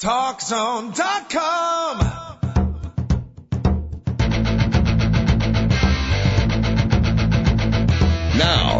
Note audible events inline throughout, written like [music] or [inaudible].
TalkZone.com.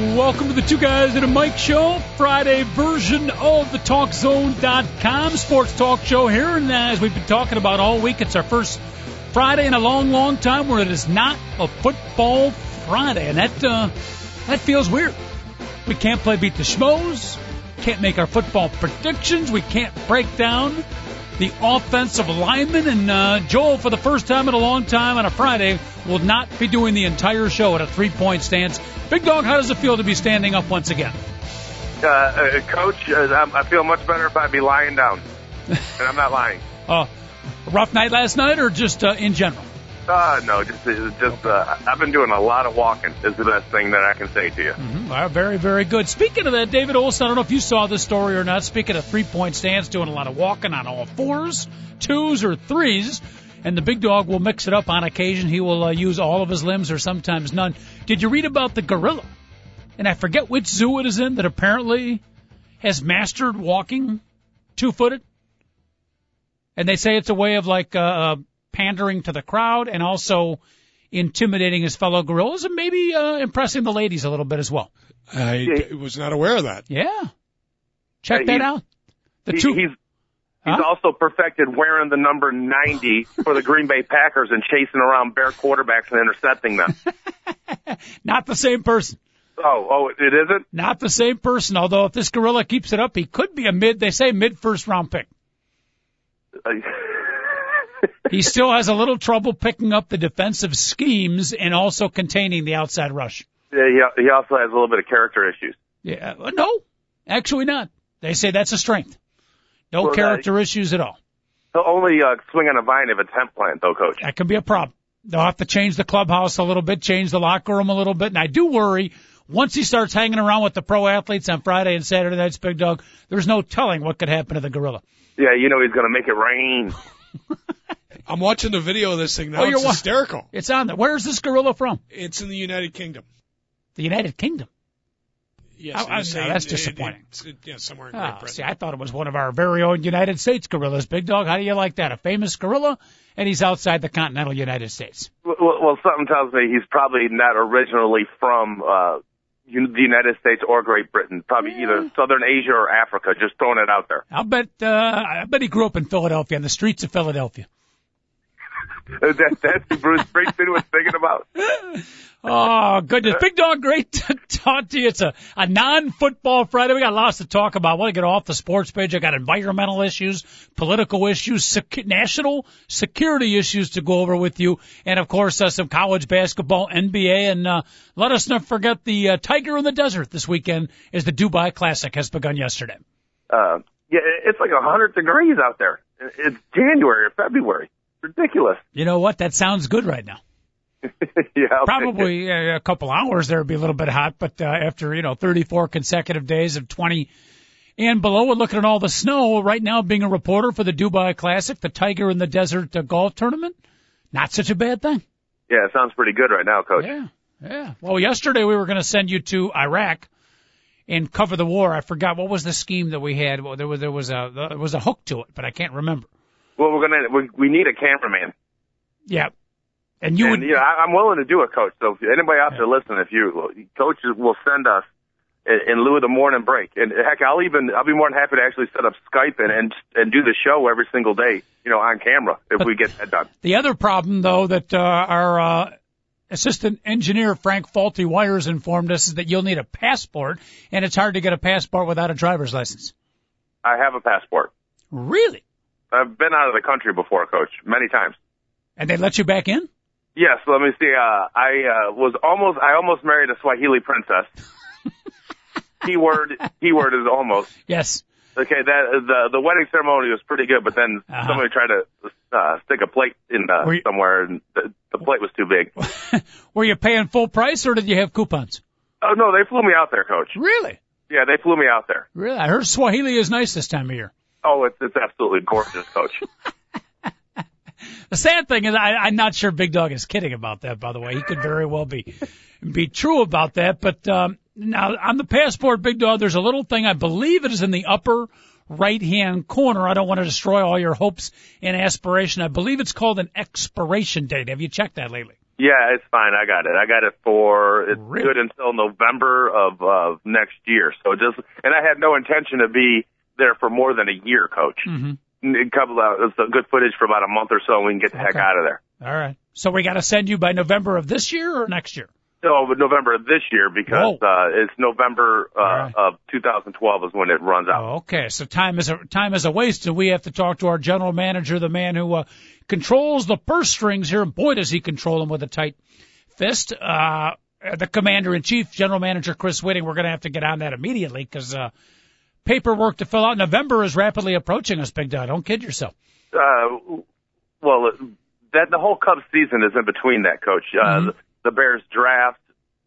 Welcome to the Two Guys and a Mic Show, Friday version of the TalkZone.com sports talk show here. And as we've been talking about all week, it's our first Friday in a long, long time where it is not a football Friday. And that, uh, that feels weird. We can't play Beat the Schmoes, can't make our football predictions, we can't break down the offensive lineman. And uh, Joel, for the first time in a long time on a Friday, will not be doing the entire show at a three point stance. Big Dog, how does it feel to be standing up once again? Uh, uh, coach, uh, I feel much better if I'd be lying down. and I'm not lying. [laughs] Uh, rough night last night or just uh, in general? Uh, no, just just uh, I've been doing a lot of walking. Is the best thing that I can say to you. Mm-hmm. Well, very, very good. Speaking of that, David Olson, I don't know if you saw this story or not. Speaking of three point stance, doing a lot of walking on all fours, twos, or threes. And the big dog will mix it up on occasion. He will uh, use all of his limbs or sometimes none. Did you read about the gorilla? And I forget which zoo it is in that apparently has mastered walking two footed. And they say it's a way of like uh, uh pandering to the crowd and also intimidating his fellow gorillas and maybe uh, impressing the ladies a little bit as well. I was not aware of that. Yeah. Check that out. The two. He's, he's huh? also perfected wearing the number 90 for the Green Bay Packers and chasing around bare quarterbacks and intercepting them. [laughs] not the same person. Oh, oh, it isn't? Not the same person, although if this gorilla keeps it up, he could be a mid, they say mid first round pick. [laughs] He still has a little trouble picking up the defensive schemes and also containing the outside rush. Yeah, he, he also has a little bit of character issues. Yeah, uh, no, actually not. They say that's a strength. No well, character issues at all. He'll only uh, swing on a vine if a temp plant, though, coach. That can be a problem. They'll have to change the clubhouse a little bit, change the locker room a little bit, and I do worry once he starts hanging around with the pro athletes on Friday and Saturday nights, Big Dog, there's no telling what could happen to the gorilla. Yeah, you know he's going to make it rain. [laughs] I'm watching the video of this thing now. Oh, it's hysterical. It's on there. Where's this gorilla from? It's in the United Kingdom. The United Kingdom. Yes, I, I, no, that's disappointing. It, it, yeah, somewhere in oh, Great Britain. See, I thought it was one of our very own United States gorillas. Big dog, how do you like that? A famous gorilla, and he's outside the continental United States. Well, well something tells me he's probably not originally from uh, the United States or Great Britain, probably yeah. either Southern Asia or Africa. Just throwing it out there. I'll bet. Uh, I bet he grew up in Philadelphia, on the streets of Philadelphia. [laughs] that, that's who Bruce Springsteen was thinking about. Oh goodness, big dog, great to [laughs] talk to you. It's a, a non-football Friday. We got lots to talk about. I want to get off the sports page. I got environmental issues, political issues, sec- national security issues to go over with you, and of course uh, some college basketball, NBA, and uh, let us not forget the uh, Tiger in the Desert this weekend as the Dubai Classic has begun yesterday. Uh, yeah, it's like a hundred degrees out there. It's January or February. Ridiculous. You know what? That sounds good right now. [laughs] yeah, probably uh, a couple hours there would be a little bit hot, but uh, after you know 34 consecutive days of 20 and below, we're looking at all the snow right now. Being a reporter for the Dubai Classic, the Tiger in the Desert uh, Golf Tournament, not such a bad thing. Yeah, it sounds pretty good right now, Coach. Yeah, yeah. Well, yesterday we were going to send you to Iraq and cover the war. I forgot what was the scheme that we had. Well, there was there was a there was a hook to it, but I can't remember. Well, we're gonna we, we need a cameraman. Yeah, and you and, would, yeah, I'm willing to do a coach. So if anybody out there listening, if you coaches will send us in, in lieu of the morning break, and heck, I'll even I'll be more than happy to actually set up Skype and and, and do the show every single day, you know, on camera if but we get that done. The other problem, though, that uh, our uh, assistant engineer Frank Faulty Wires informed us is that you'll need a passport, and it's hard to get a passport without a driver's license. I have a passport. Really? I've been out of the country before, Coach, many times. And they let you back in? Yes, let me see. Uh, I uh, was almost, I almost married a Swahili princess. [laughs] keyword, keyword is almost. Yes. Okay, that the the wedding ceremony was pretty good, but then uh-huh. somebody tried to uh, stick a plate in uh, you- somewhere, and the, the plate was too big. [laughs] Were you paying full price or did you have coupons? Oh no, they flew me out there, coach. Really? Yeah, they flew me out there. Really? I heard Swahili is nice this time of year. Oh, it's it's absolutely gorgeous, coach. [laughs] The sad thing is, I, I'm not sure Big Dog is kidding about that. By the way, he could very well be be true about that. But um, now on the passport, Big Dog, there's a little thing. I believe it is in the upper right hand corner. I don't want to destroy all your hopes and aspiration. I believe it's called an expiration date. Have you checked that lately? Yeah, it's fine. I got it. I got it for it's Really? good until November of of next year. So just and I had no intention to be there for more than a year, coach. Mm-hmm. A couple of it's a good footage for about a month or so, and we can get the heck out of there. All right. So we got to send you by November of this year or next year? No, but November of this year because Whoa. uh, it's November uh, right. of 2012 is when it runs out. Oh, okay. So time is a time is a waste, and we have to talk to our general manager, the man who uh, controls the purse strings here. And boy, does he control them with a tight fist. Uh, the commander in chief, general manager Chris Whitting. We're going to have to get on that immediately because uh, paperwork to fill out. November is rapidly approaching us, Big Dog. Don't kid yourself. Uh, well, that the whole Cubs season is in between that, coach. Uh, Mhm. the, the Bears draft,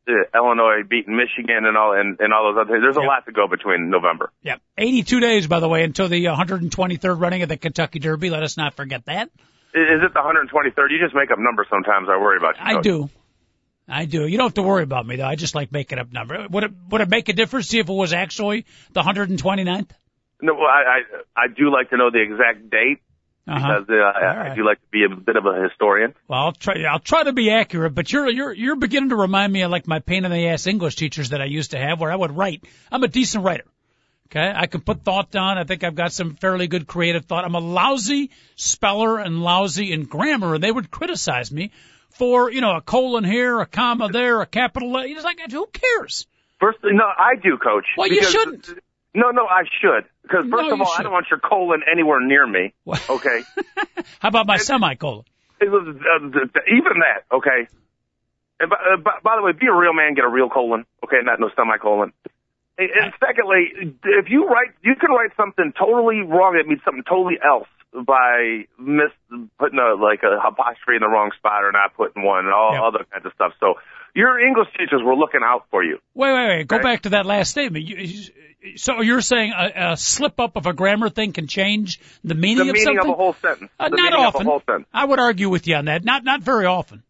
uh, Illinois beating Michigan, and all and, and all those other things. There's Yeah. a lot to go between November. Yeah, 82 days, by the way, until the 123rd running of the Kentucky Derby. Let us not forget that. Is it the 123rd? You just make up numbers sometimes. I worry about you. I do. I do. You don't have to worry about me though. I just like making up number. Would it would it make a difference see if it was actually the 129th? No, well, I, I I do like to know the exact date Uh-huh. because uh, I, right. I do like to be a bit of a historian. Well, I'll try. I'll try to be accurate, but you're you're you're beginning to remind me of like my pain in the ass English teachers that I used to have, where I would write. I'm a decent writer. Okay, I can put thought down. I think I've got some fairly good creative thought. I'm a lousy speller and lousy in grammar, and they would criticize me for you know a colon here, a comma there, a capital. A. It's like who cares? First, no, I do, coach. Well, you shouldn't. No, no, I should. Because No, first of you all, I don't want your colon anywhere near me. What? Okay. [laughs] How about my semicolon? It was, uh, even that, okay. And by, uh, by, by the way, be a real man, get a real colon, okay, not no semicolon. And, and secondly, if you write, you can write something totally wrong. It means something totally else by mis putting a like a apostrophe in the wrong spot or not putting one and all Yeah. other kinds of stuff. So your English teachers were looking out for you. Wait, wait, wait. Go back to that last statement. You, so you're saying a, a slip up of a grammar thing can change the meaning The of meaning of a whole sentence. Uh, the not often. Of a whole sentence. I would argue with you on that. Not not very often.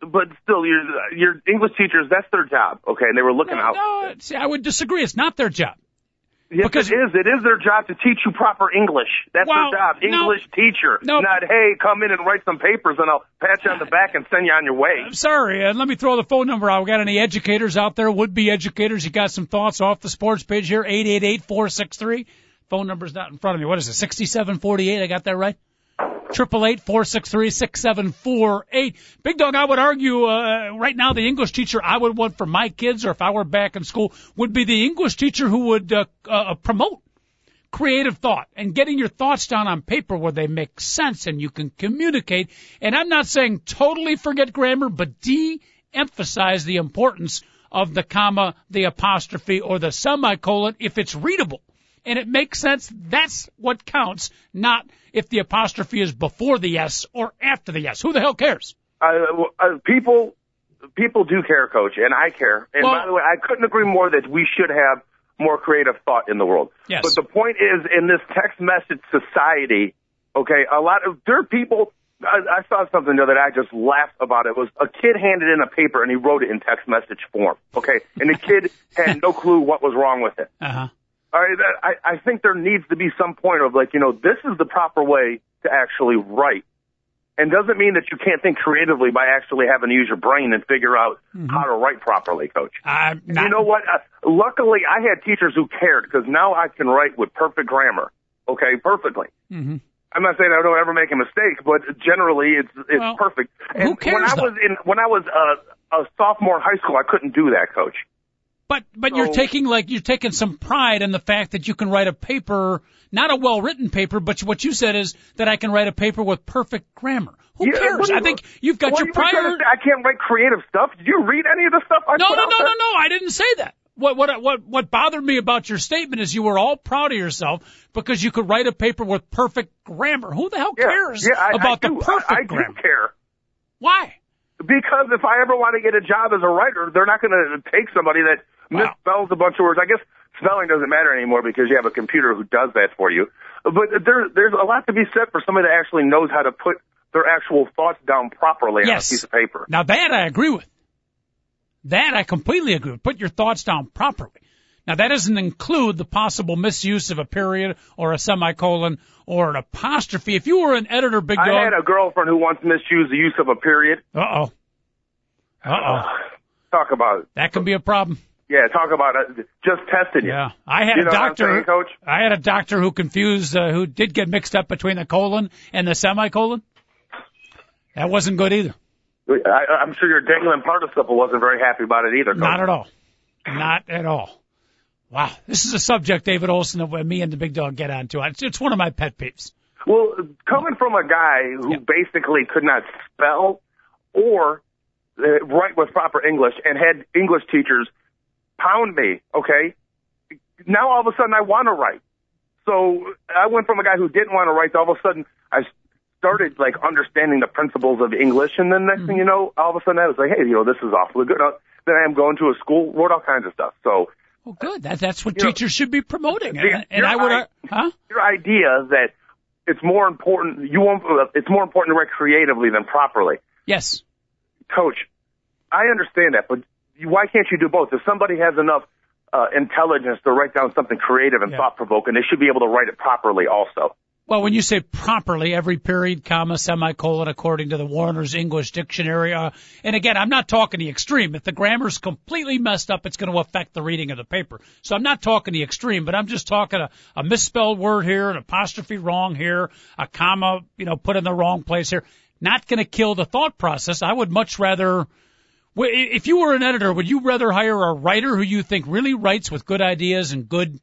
But still, your your English teachers, that's their job, okay, and they were looking No, out. no, see, I would disagree. It's not their job. Yes, Because- it is. It is their job to teach you proper English. That's Well, their job. no. English teacher. No. Not, hey, come in and write some papers and I'll pat you on the back and send you on your way. I'm sorry. Uh, let me throw the phone number out. We got any educators out there? Would be educators? You got some thoughts off the sports page here? Eight eight eight four six three. Phone number's not in front of me. What is it? Sixty seven forty eight. I got that right. Triple eight four six three six seven four eight. Big dog. I would argue uh, right now the English teacher I would want for my kids, or if I were back in school, would be the English teacher who would uh, uh, promote creative thought and getting your thoughts down on paper where they make sense and you can communicate. And I'm not saying totally forget grammar, but de-emphasize the importance of the comma, the apostrophe, or the semicolon if it's readable and it makes sense. That's what counts, not if the apostrophe is before the S or after the S. Who the hell cares? Uh, uh, people, people do care, coach, and I care. And Well- by the way, I couldn't agree more that we should have more creative thought in the world. Yes. But the point is, in this text message society, okay, a lot of there are people. I, I saw something the other day. I just laughed about it. it. Was a kid handed in a paper and he wrote it in text message form. Okay, and the kid had no [laughs] clue what was wrong with it. Uh huh. All right, that- I, I think there needs to be some point of like, you know, this is the proper way to actually write. And doesn't mean that you can't think creatively by actually having to use your brain and figure out how to write properly, coach. Not, you know what? Uh, luckily, I had teachers who cared because now I can write with perfect grammar. Okay, perfectly. Mhm. I'm not saying I don't ever make a mistake, but generally it's it's Well, perfect. who And when I though? was in when I was uh, a sophomore in high school, I couldn't do that, coach. But but you're taking like you're taking some pride in the fact that you can write a paper, not a well written paper, but what you said is that I can write a paper with perfect grammar. Who Yeah, cares? do I think you've got your you prior. I can't write creative stuff. Did you read any of the stuff I No put no out no no no. I didn't say that. what what what what bothered me about your statement is you were all proud of yourself because you could write a paper with perfect grammar. Who the hell Yeah, cares yeah, I, about I the do. perfect I, I grammar? do care. Why? Because if I ever want to get a job as a writer, they're not going to take somebody that Wow. misspells a bunch of words. I guess spelling doesn't matter anymore because you have a computer who does that for you. But there, there's a lot to be said for somebody that actually knows how to put their actual thoughts down properly on a piece of paper. Now that I agree with. That I completely agree with. Put your thoughts down properly. Now that doesn't include the possible misuse of a period or a semicolon or an apostrophe. If you were an editor, big dog. I had a girlfriend who once misused the use of a period. Uh oh. Uh oh. [sighs] Talk about it. That can be a problem. Yeah, talk about it. Just testing you. Yeah. I had You a know doctor. saying, Coach? I had a doctor who confused, uh, who did get mixed up between the colon and the semicolon. That wasn't good either. I, I'm sure your dangling participle wasn't very happy about it either. Coach. Not at all. Not at all. Wow. This is a subject, David Olson, that me and the big dog get onto. It's, it's one of my pet peeves. Well, coming from a guy who Yeah. basically could not spell or uh, write with proper English and had English teachers pound me, okay? Now all of a sudden I want to write. So I went from a guy who didn't want to write to all of a sudden I started like understanding the principles of English and then next thing you know, all of a sudden I was like, hey, you know, this is awfully good. Uh, Then I am going to a school, wrote all kinds of stuff. So Well, good. That, that's what You know, teachers should be promoting. the- And, and I would, eye- huh? your idea that it's more important, you won't, uh, it's more important to write creatively than properly. Yes. coach, I understand that, but why can't you do both? If somebody has enough uh, intelligence to write down something creative and Yeah. thought provoking, they should be able to write it properly also. Well, when you say properly, every period, comma, semicolon, according to the Warner's English Dictionary, uh, and again, I'm not talking the extreme. If the grammar's completely messed up, it's going to affect the reading of the paper. So I'm not talking the extreme, but I'm just talking a, a misspelled word here, an apostrophe wrong here, a comma, you know, put in the wrong place here. Not going to kill the thought process. I would much rather, if you were an editor, would you rather hire a writer who you think really writes with good ideas and good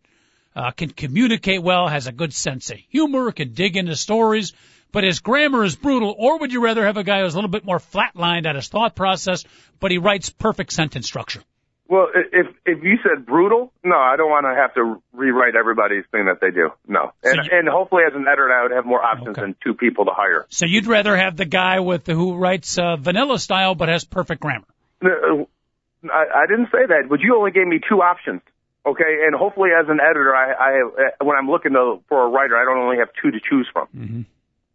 uh, can communicate well, has a good sense of humor, can dig into stories, but his grammar is brutal? Or would you rather have a guy who's a little bit more flatlined at his thought process, but he writes perfect sentence structure? Well, if if you said brutal, no, I don't want to have to rewrite everybody's thing that they do. No, and you- and hopefully as an editor, I would have more options Okay. than two people to hire. So you'd rather have the guy with the, who writes uh, vanilla style but has perfect grammar? Uh, I, I didn't say that, but you only gave me two options. Okay, and hopefully as an editor, I, I uh, when I'm looking to, for a writer, I don't only have two to choose from. Mm-hmm.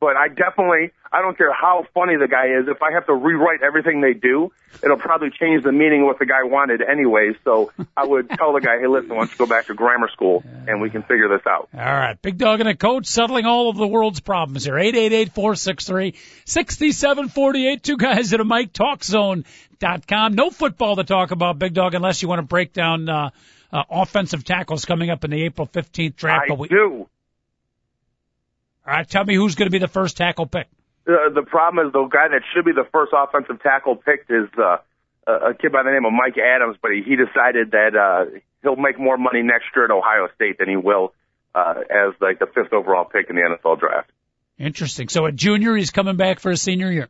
But I definitely, I don't care how funny the guy is. If I have to rewrite everything they do, it'll probably change the meaning of what the guy wanted anyway. So I would [laughs] tell the guy, hey, listen, why don't you go back to grammar school and we can figure this out. All right, big dog and a coach settling all of the world's problems here. Eight eight eight four six three sixty seven forty eight. Two guys at a mic. TalkZone.com. No football to talk about, big dog, unless you want to break down uh, uh, offensive tackles coming up in the April fifteenth draft. I But we- do. All right, tell me who's going to be the first tackle pick. Uh, the problem is the guy that should be the first offensive tackle picked is uh, a a kid by the name of Mike Adams, but he, he decided that uh, he'll make more money next year at Ohio State than he will uh, as like the fifth overall pick in the NFL draft. Interesting. So a junior, he's coming back for his senior year.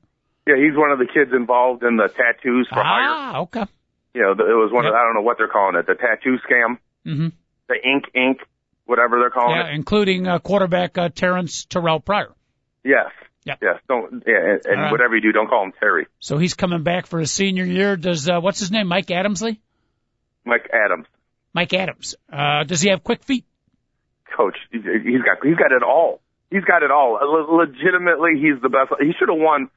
Yeah, he's one of the kids involved in the tattoos for hire. Ah, okay. You know, it was one of I don't know what they're calling it, the tattoo scam, hmm the ink ink, whatever they're calling Yeah, it. including uh, quarterback uh, Terrence Terrell Pryor. Yes. Yep. Yes. Don't. Yeah. And, and right. whatever you do, don't call him Terry. So he's coming back for his senior year. Does uh, what's his name? Mike Adamsley. Mike Adams, Mike Adams. Uh, does he have quick feet? coach. He's got he's got it all. He's got it all. Le- legitimately, he's the best. He should have won.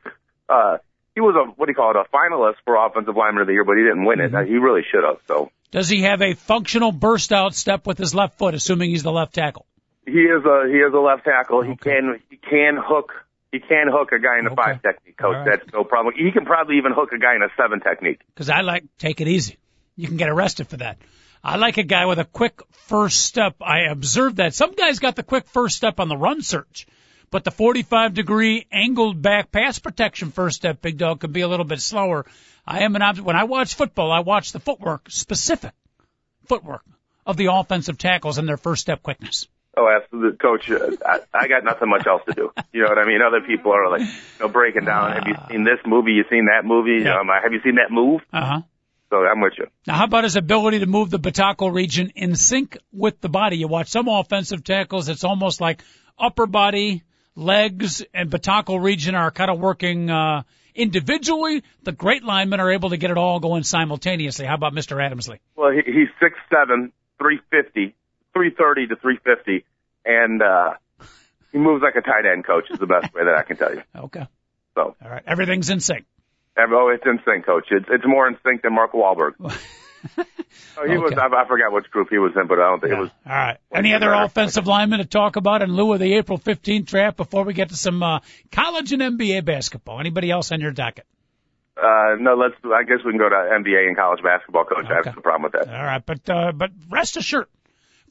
Uh, he was a what do you call it? A finalist for offensive lineman of the year, but he didn't win it. Uh, he really should have. So Does he have a functional burst out step with his left foot, assuming he's the left tackle? he is a he is a left tackle. He can he can hook. He can hook a guy in a Okay. five technique, coach. Right. That's no problem. He can probably even hook a guy in a seven technique. Because I like take it easy. You can get arrested for that. I like a guy with a quick first step. I observed that some guys got the quick first step on the run search, but the 45 degree angled back pass protection first step, big dog, could be a little bit slower. I am an ob- when I watch football, I watch the footwork, specific footwork of the offensive tackles and their first step quickness. Oh, absolutely, coach. Uh, I, I got nothing much else to do. You know what I mean? Other people are like, you know, breaking down. Have you seen this movie? You seen that movie? Yeah. Um, have you seen that move? Uh huh. So I'm with you. Now, how about his ability to move the Bataco region in sync with the body? You watch some offensive tackles, it's almost like upper body, legs, and Bataco region are kind of working uh, individually. The great linemen are able to get it all going simultaneously. How about Mr. Adamsley? Well, he, he's six seven, three fifty, three thirty to three fifty, and uh, he moves like a tight end coach. Is the best way that I can tell you. [laughs] Okay. So all right, everything's in sync. Oh, it's in sync, coach. It's it's more in sync than Mark Wahlberg. [laughs] [laughs] oh, he okay. was. I, I forgot which group he was in, but I don't think yeah. it was. All right. Any other better. offensive linemen to talk about in lieu of the April 15th draft before we get to some uh, college and NBA basketball? Anybody else on your docket? Uh, no, let's. I guess we can go to NBA and college basketball, coach. Okay. I have no problem with that. All right, but uh, but rest assured,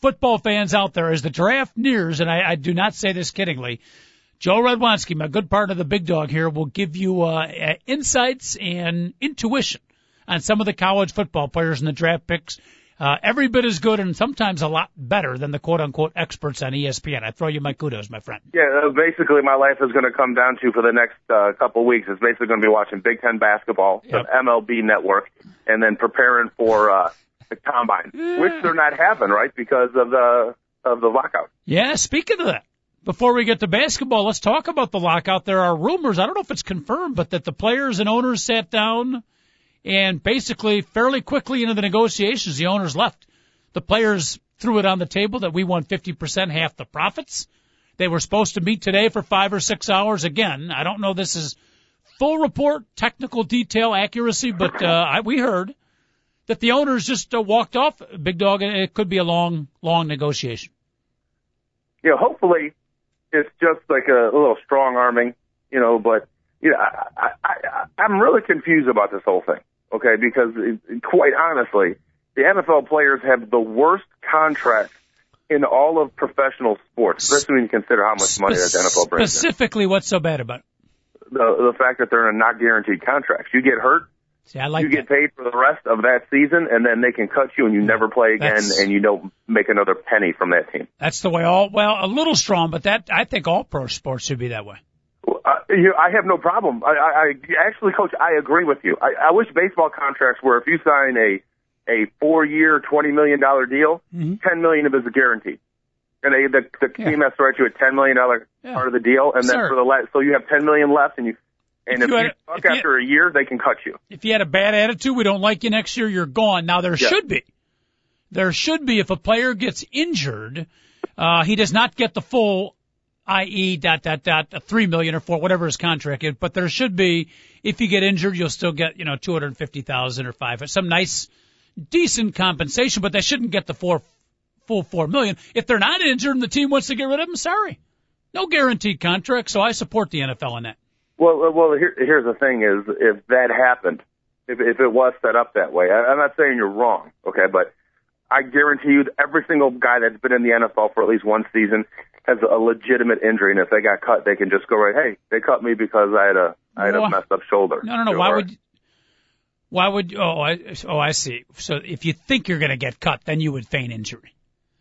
football fans out there, as the draft nears, and I, I do not say this kiddingly, Joe Radwanski, my good partner, the big dog here, will give you uh, uh, insights and intuition on some of the college football players in the draft picks. Uh, every bit as good and sometimes a lot better than the quote unquote experts on ESPN. I throw you my kudos, my friend. Yeah, uh, basically my life is going to come down to for the next uh, couple of weeks is basically going to be watching Big Ten basketball, yep. the MLB network, and then preparing for uh, the combine, yeah. which they're not having, right, because of the of the lockout. Yeah, speaking of that, before we get to basketball, let's talk about the lockout. There are rumors, I don't know if it's confirmed, but that the players and owners sat down and basically fairly quickly into the negotiations, the owners left. The players threw it on the table that we want 50% half the profits. They were supposed to meet today for five or six hours. Again, I don't know this is full report, technical detail, accuracy, but uh, I, we heard that the owners just uh, walked off. Big dog, and it could be a long, long negotiation. Yeah, hopefully it's just like a, a little strong arming, you know. But know, I, I, I, I'm really confused about this whole thing. Okay, because it, quite honestly, the NFL players have the worst contract in all of professional sports, especially when you consider how much money that the NFL brings. Specifically, in. what's so bad about it? The the fact that they're in a not guaranteed contracts. You get hurt, See, I like you get paid for the rest of that season, and then they can cut you, and you never play again, That's, and you don't make another penny from that team. That's the way all. Well, a little strong, but that I think all pro sports should be that way. You, I have no problem. I, I, I actually, coach, I agree with you. I, I wish baseball contracts were if you sign a a four year, twenty million dollar deal, mm-hmm. ten million of it is guaranteed. And they, the the yeah. team has to write you a ten million dollar yeah. part of the deal, and then for the last, so you have ten million left, and you and if, if you, suck if after you, a year, they can cut you. If you had a bad attitude, we don't like you next year, you're gone. Now there should be, there should be if a player gets injured, uh, he does not get the full, i.e. dot dot dot three million or four, whatever his contract is. But there should be, if you get injured, you'll still get you know two hundred fifty thousand or five, some nice, decent compensation. But they shouldn't get the four, full four million. If they're not injured and the team wants to get rid of them, sorry, no guaranteed contract. So I support the NFL on that. Well, well, here, here's the thing: is if that happened, if if it was set up that way, I, I'm not saying you're wrong, okay, but I guarantee you, every single guy that's been in the NFL for at least one season has a legitimate injury, and if they got cut, they can just go right, hey, they cut me because I had a I had a messed up shoulder. No, no, no. Why would why would oh I oh I see. So if you think you're going to get cut, then you would feign injury.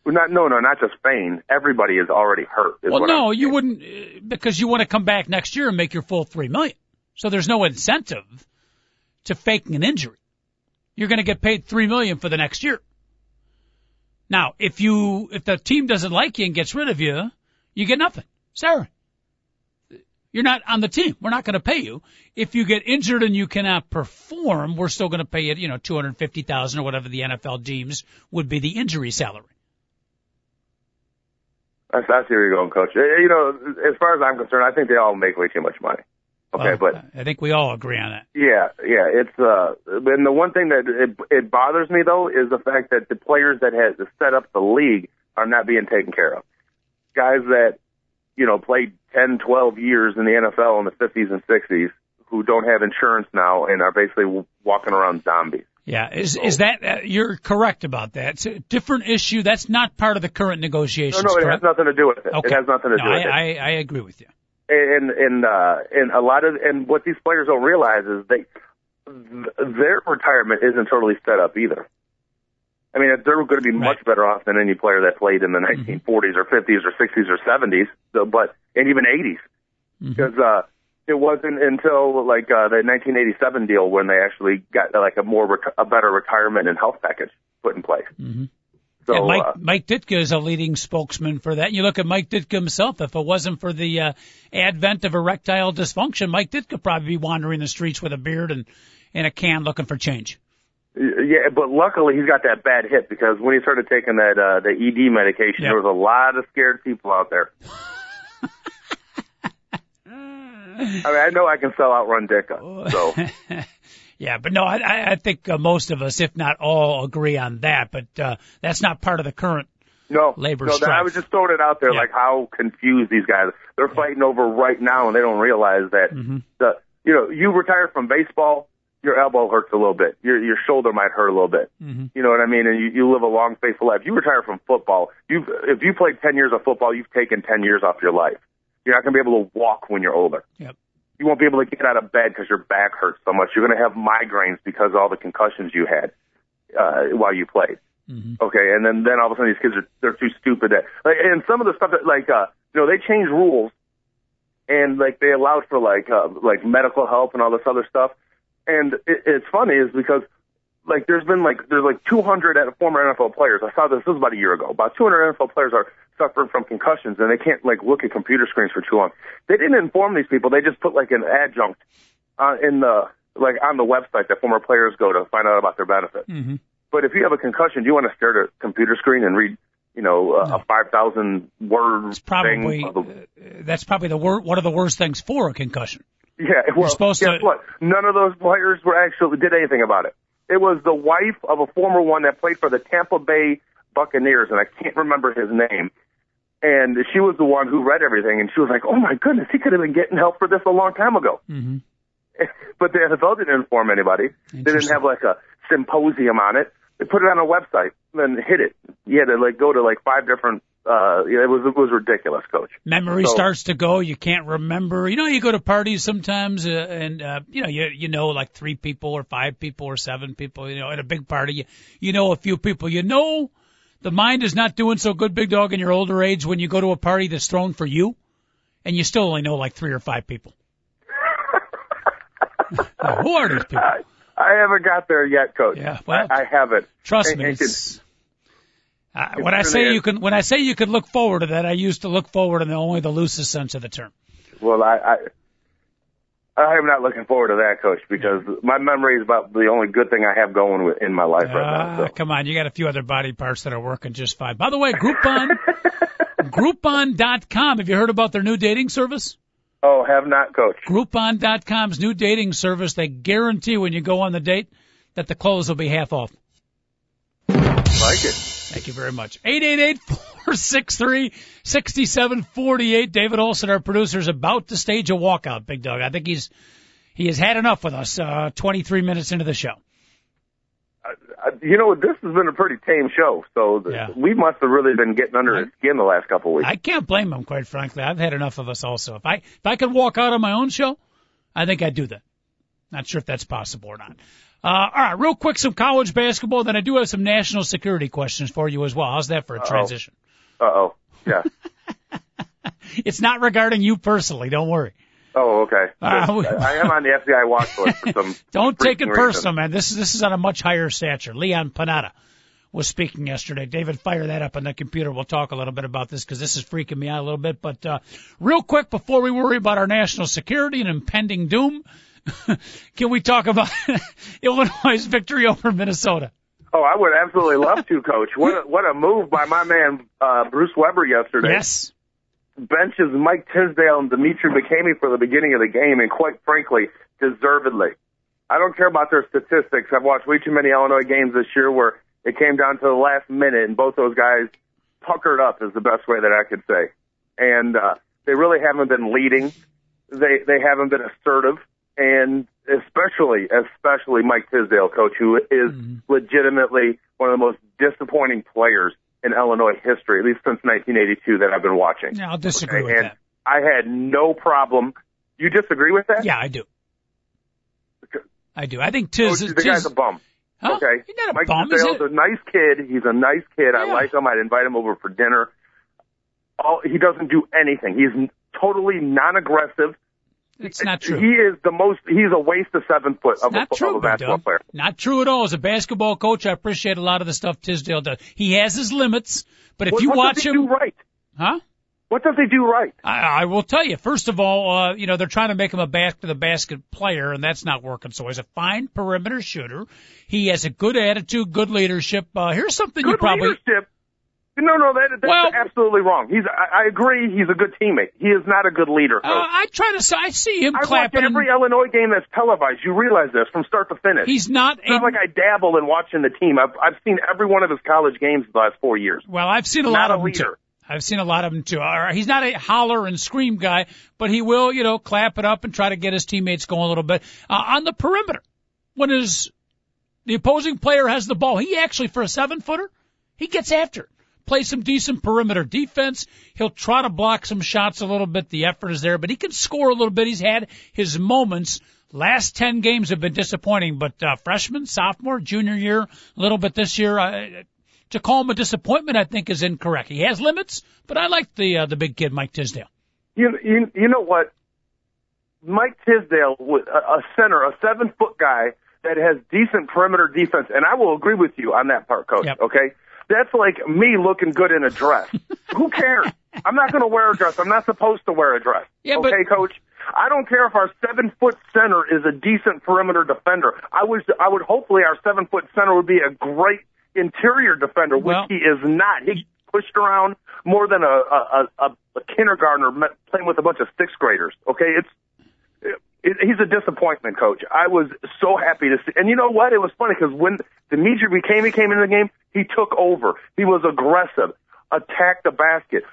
Not, no, no, not just feign. Everybody is already hurt. well, no, you wouldn't eh, because you want to come back next year and make your full three million. So there's no incentive to faking an injury. You're going to get paid three million for the next year. Now, if you if the team doesn't like you and gets rid of you, you get nothing. Sorry. You're not on the team. We're not going to pay you. If you get injured and you cannot perform, we're still going to pay you, you know, 250,000 or whatever the NFL deems would be the injury salary. I, I see where you're going, Coach. You know, as far as I'm concerned, I think they all make way too much money. Okay, well, but I think we all agree on that. Yeah, yeah. It's uh, and the one thing that it, it bothers me though is the fact that the players that had set up the league are not being taken care of. Guys that you know played 10, 12 years in the NFL in the 50s and 60s who don't have insurance now and are basically walking around zombies. Yeah, is is that uh, you're correct about that? It's a different issue. That's not part of the current negotiations. No, no, it correct? has nothing to do with it. Okay. It has nothing to no, do with I, it. I, I agree with you. And and uh, and a lot of and what these players don't realize is they their retirement isn't totally set up either. I mean, they're going to be much better off than any player that played in the 1940s mm-hmm. or 50s or 60s or 70s, so, but and even 80s, mm-hmm. because uh, it wasn't until like uh, the 1987 deal when they actually got like a more rec- a better retirement and health package put in place. Mm-hmm. So yeah, Mike, uh, Mike Ditka is a leading spokesman for that. And you look at Mike Ditka himself. If it wasn't for the uh, advent of erectile dysfunction, Mike Ditka probably be wandering the streets with a beard and, and a can looking for change. Yeah, but luckily he's got that bad hip because when he started taking that uh, the ED medication, Yep. there was a lot of scared people out there. [laughs] I mean, I know I can sell out Run Dicka, so [laughs] yeah, but no, I, I I think uh, most of us, if not all, agree on that. But uh, that's not part of the current. no, Labor no. I was just throwing it out there, Yeah. like how confused these guys. They're fighting over right now, and they don't realize that Mm-hmm. the you know you retire from baseball, your elbow hurts a little bit, your your shoulder might hurt a little bit. Mm-hmm. You know what I mean? And you, you live a long, faithful life. You retire from football. You if you played ten years of football, you've taken ten years off your life. You're not going to be able to walk when you're older. Yep. You won't be able to get out of bed because your back hurts so much. You're going to have migraines because of all the concussions you had uh, while you played. Mm-hmm. Okay, and then then all of a sudden these kids are they're too stupid. That, like, and some of the stuff that like uh, you know they changed rules, and like they allowed for like uh, like medical help and all this other stuff. And it, it's funny is because like there's been like there's like 200 at- former NFL players. I saw this. This was about a year ago. About 200 NFL players are suffering from concussions, and they can't like look at computer screens for too long. They didn't inform these people. They just put like an adjunct uh, in the like on the website that former players go to find out about their benefits. Mm-hmm. But if you have a concussion, do you want to stare at a computer screen and read, you know, uh, a 5,000 word It's probably thing? uh, that's probably the wor- one of the worst things for a concussion. Yeah, well, supposed guess to- what? None of those players were actually did anything about it. It was the wife of a former one that played for the Tampa Bay Buccaneers, and I can't remember his name. And she was the one who read everything, and she was like, "Oh my goodness, he could have been getting help for this a long time ago." Mm-hmm. [laughs] but the NFL didn't inform anybody. They didn't have like a symposium on it. They put it on a website and then hit it. You had to like go to like five different. Uh, yeah, it was it was ridiculous, coach. Memory So- starts to go. You can't remember. You know, you go to parties sometimes, uh, and uh, you know, you you know, like three people or five people or seven people. You know, at a big party, you you know a few people. You know, the mind is not doing so good, big dog, in your older age when you go to a party that's thrown for you, and you still only know like three or five people. [laughs] Who are these people? I, I haven't got there yet, coach. Yeah, well, I, I haven't. Trust And- me. and uh, when I say you can, when I say you could look forward to that, I used to look forward in the only the loosest sense of the term. Well, I, I I am not looking forward to that, coach, because my memory is about the only good thing I have going with, in my life right Ah, now. So. come on, you got a few other body parts that are working just fine. By the way, Groupon, [laughs] Groupon.com. Have you heard about their new dating service? Oh, have not, coach. Groupon.com's new dating service. They guarantee when you go on the date that the clothes will be half off. Like it. Thank you very much. 888-463-6748. David Olson, our producer, is about to stage a walkout, big dog. I think he's, he has had enough with us, uh, 23 minutes into the show. Uh, you know, this has been a pretty tame show, so th- Yeah. we must have really been getting under his skin the last couple of weeks. I can't blame him, quite frankly. I've had enough of us also. If I, if I could walk out on my own show, I think I'd do that. Not sure if that's possible or not. Uh, all right, real quick, some college basketball. Then I do have some national security questions for you as well. How's that for a transition? Uh oh. Yeah. [laughs] It's not regarding you personally. Don't worry. Oh, okay. Uh, we- I am on the FBI watch list for [laughs] some. Don't take it freaking personal, man. This is this is on a much higher stature. Leon Panetta was speaking yesterday. David, fire that up on the computer. We'll talk a little bit about this because this is freaking me out a little bit. But uh, real quick, before we worry about our national security and impending doom, [laughs] can we talk about [laughs] Illinois' victory over Minnesota? Oh, I would absolutely love to, Coach. What a, what a move by my man uh, Bruce Weber yesterday. Yes. benches Mike Tisdale and Demetri McCamey for the beginning of the game, and quite frankly, deservedly. I don't care about their statistics. I've watched way too many Illinois games this year where it came down to the last minute, and both those guys puckered up is the best way that I could say. And uh, they really haven't been leading. They they haven't been assertive, and especially especially Mike Tisdale, coach, who is mm-hmm. legitimately one of the most disappointing players in Illinois history, at least since 1982 that I've been watching. Yeah, I'll disagree with and that. I had no problem. You disagree with that? Yeah, I do. I do. I think Coach, Tiz. the Tiz guy's a bum. Huh? Okay. He's not a Mike bum, is Tisdale's it? a nice kid. He's a nice kid. I like him. I'd invite him over for dinner. All he doesn't do anything. He's totally non-aggressive. It's not true. He is the most. He's a waste of seven foot of, not a, true, of a basketball Doug. player. Not true at all. As a basketball coach, I appreciate a lot of the stuff Tisdale does. He has his limits, but if what, you what watch does he him, do right? huh? What does he do right? I, I will tell you. First of all, uh, you know they're trying to make him a back to the basket player, and that's not working. So he's a fine perimeter shooter. He has a good attitude, good leadership. Uh, here's something Good you probably leadership. No, no, that, that's Well- absolutely wrong. He's. I, I agree. He's a good teammate. He is not a good leader. Uh. I try to. I see him I watch clapping. and every Illinois game that's televised. You realize this from start to finish. he's not. It's not like I dabble in watching the team. I've I've seen every one of his college games the last four years. well, I've seen a Not lot a of them too. leader. I've seen a lot of them too. All right, He's not a holler and scream guy, but he will, you know, clap it up and try to get his teammates going a little bit uh, on the perimeter. When his the opposing player has the ball, he actually for a seven footer, he gets after it. Play some decent perimeter defense. He'll try to block some shots a little bit. The effort is there, but he can score a little bit. He's had his moments. Last 10 games have been disappointing, but uh, freshman, sophomore, junior year, a little bit this year. Uh, to call him a disappointment, I think, is incorrect. He has limits, but I like the uh, the big kid, Mike Tisdale. You you you know what? Mike Tisdale, a center, a seven foot guy that has decent perimeter defense, and I will agree with you on that part, coach. Yep. Okay, that's like me looking good in a dress. [laughs] Who cares? I'm not going to wear a dress. I'm not supposed to wear a dress. Yeah, but- okay, coach. I don't care if our seven foot center is a decent perimeter defender. I was I would hopefully our seven foot center would be a great interior defender, which Well- he is not. He pushed around more than a a, a, a kindergartner playing with a bunch of sixth graders. Okay, it's it, he's a disappointment, coach. I was so happy to see, and you know what? It was funny because when Demetri became he came into the game, he took over. He was aggressive, attacked the basket,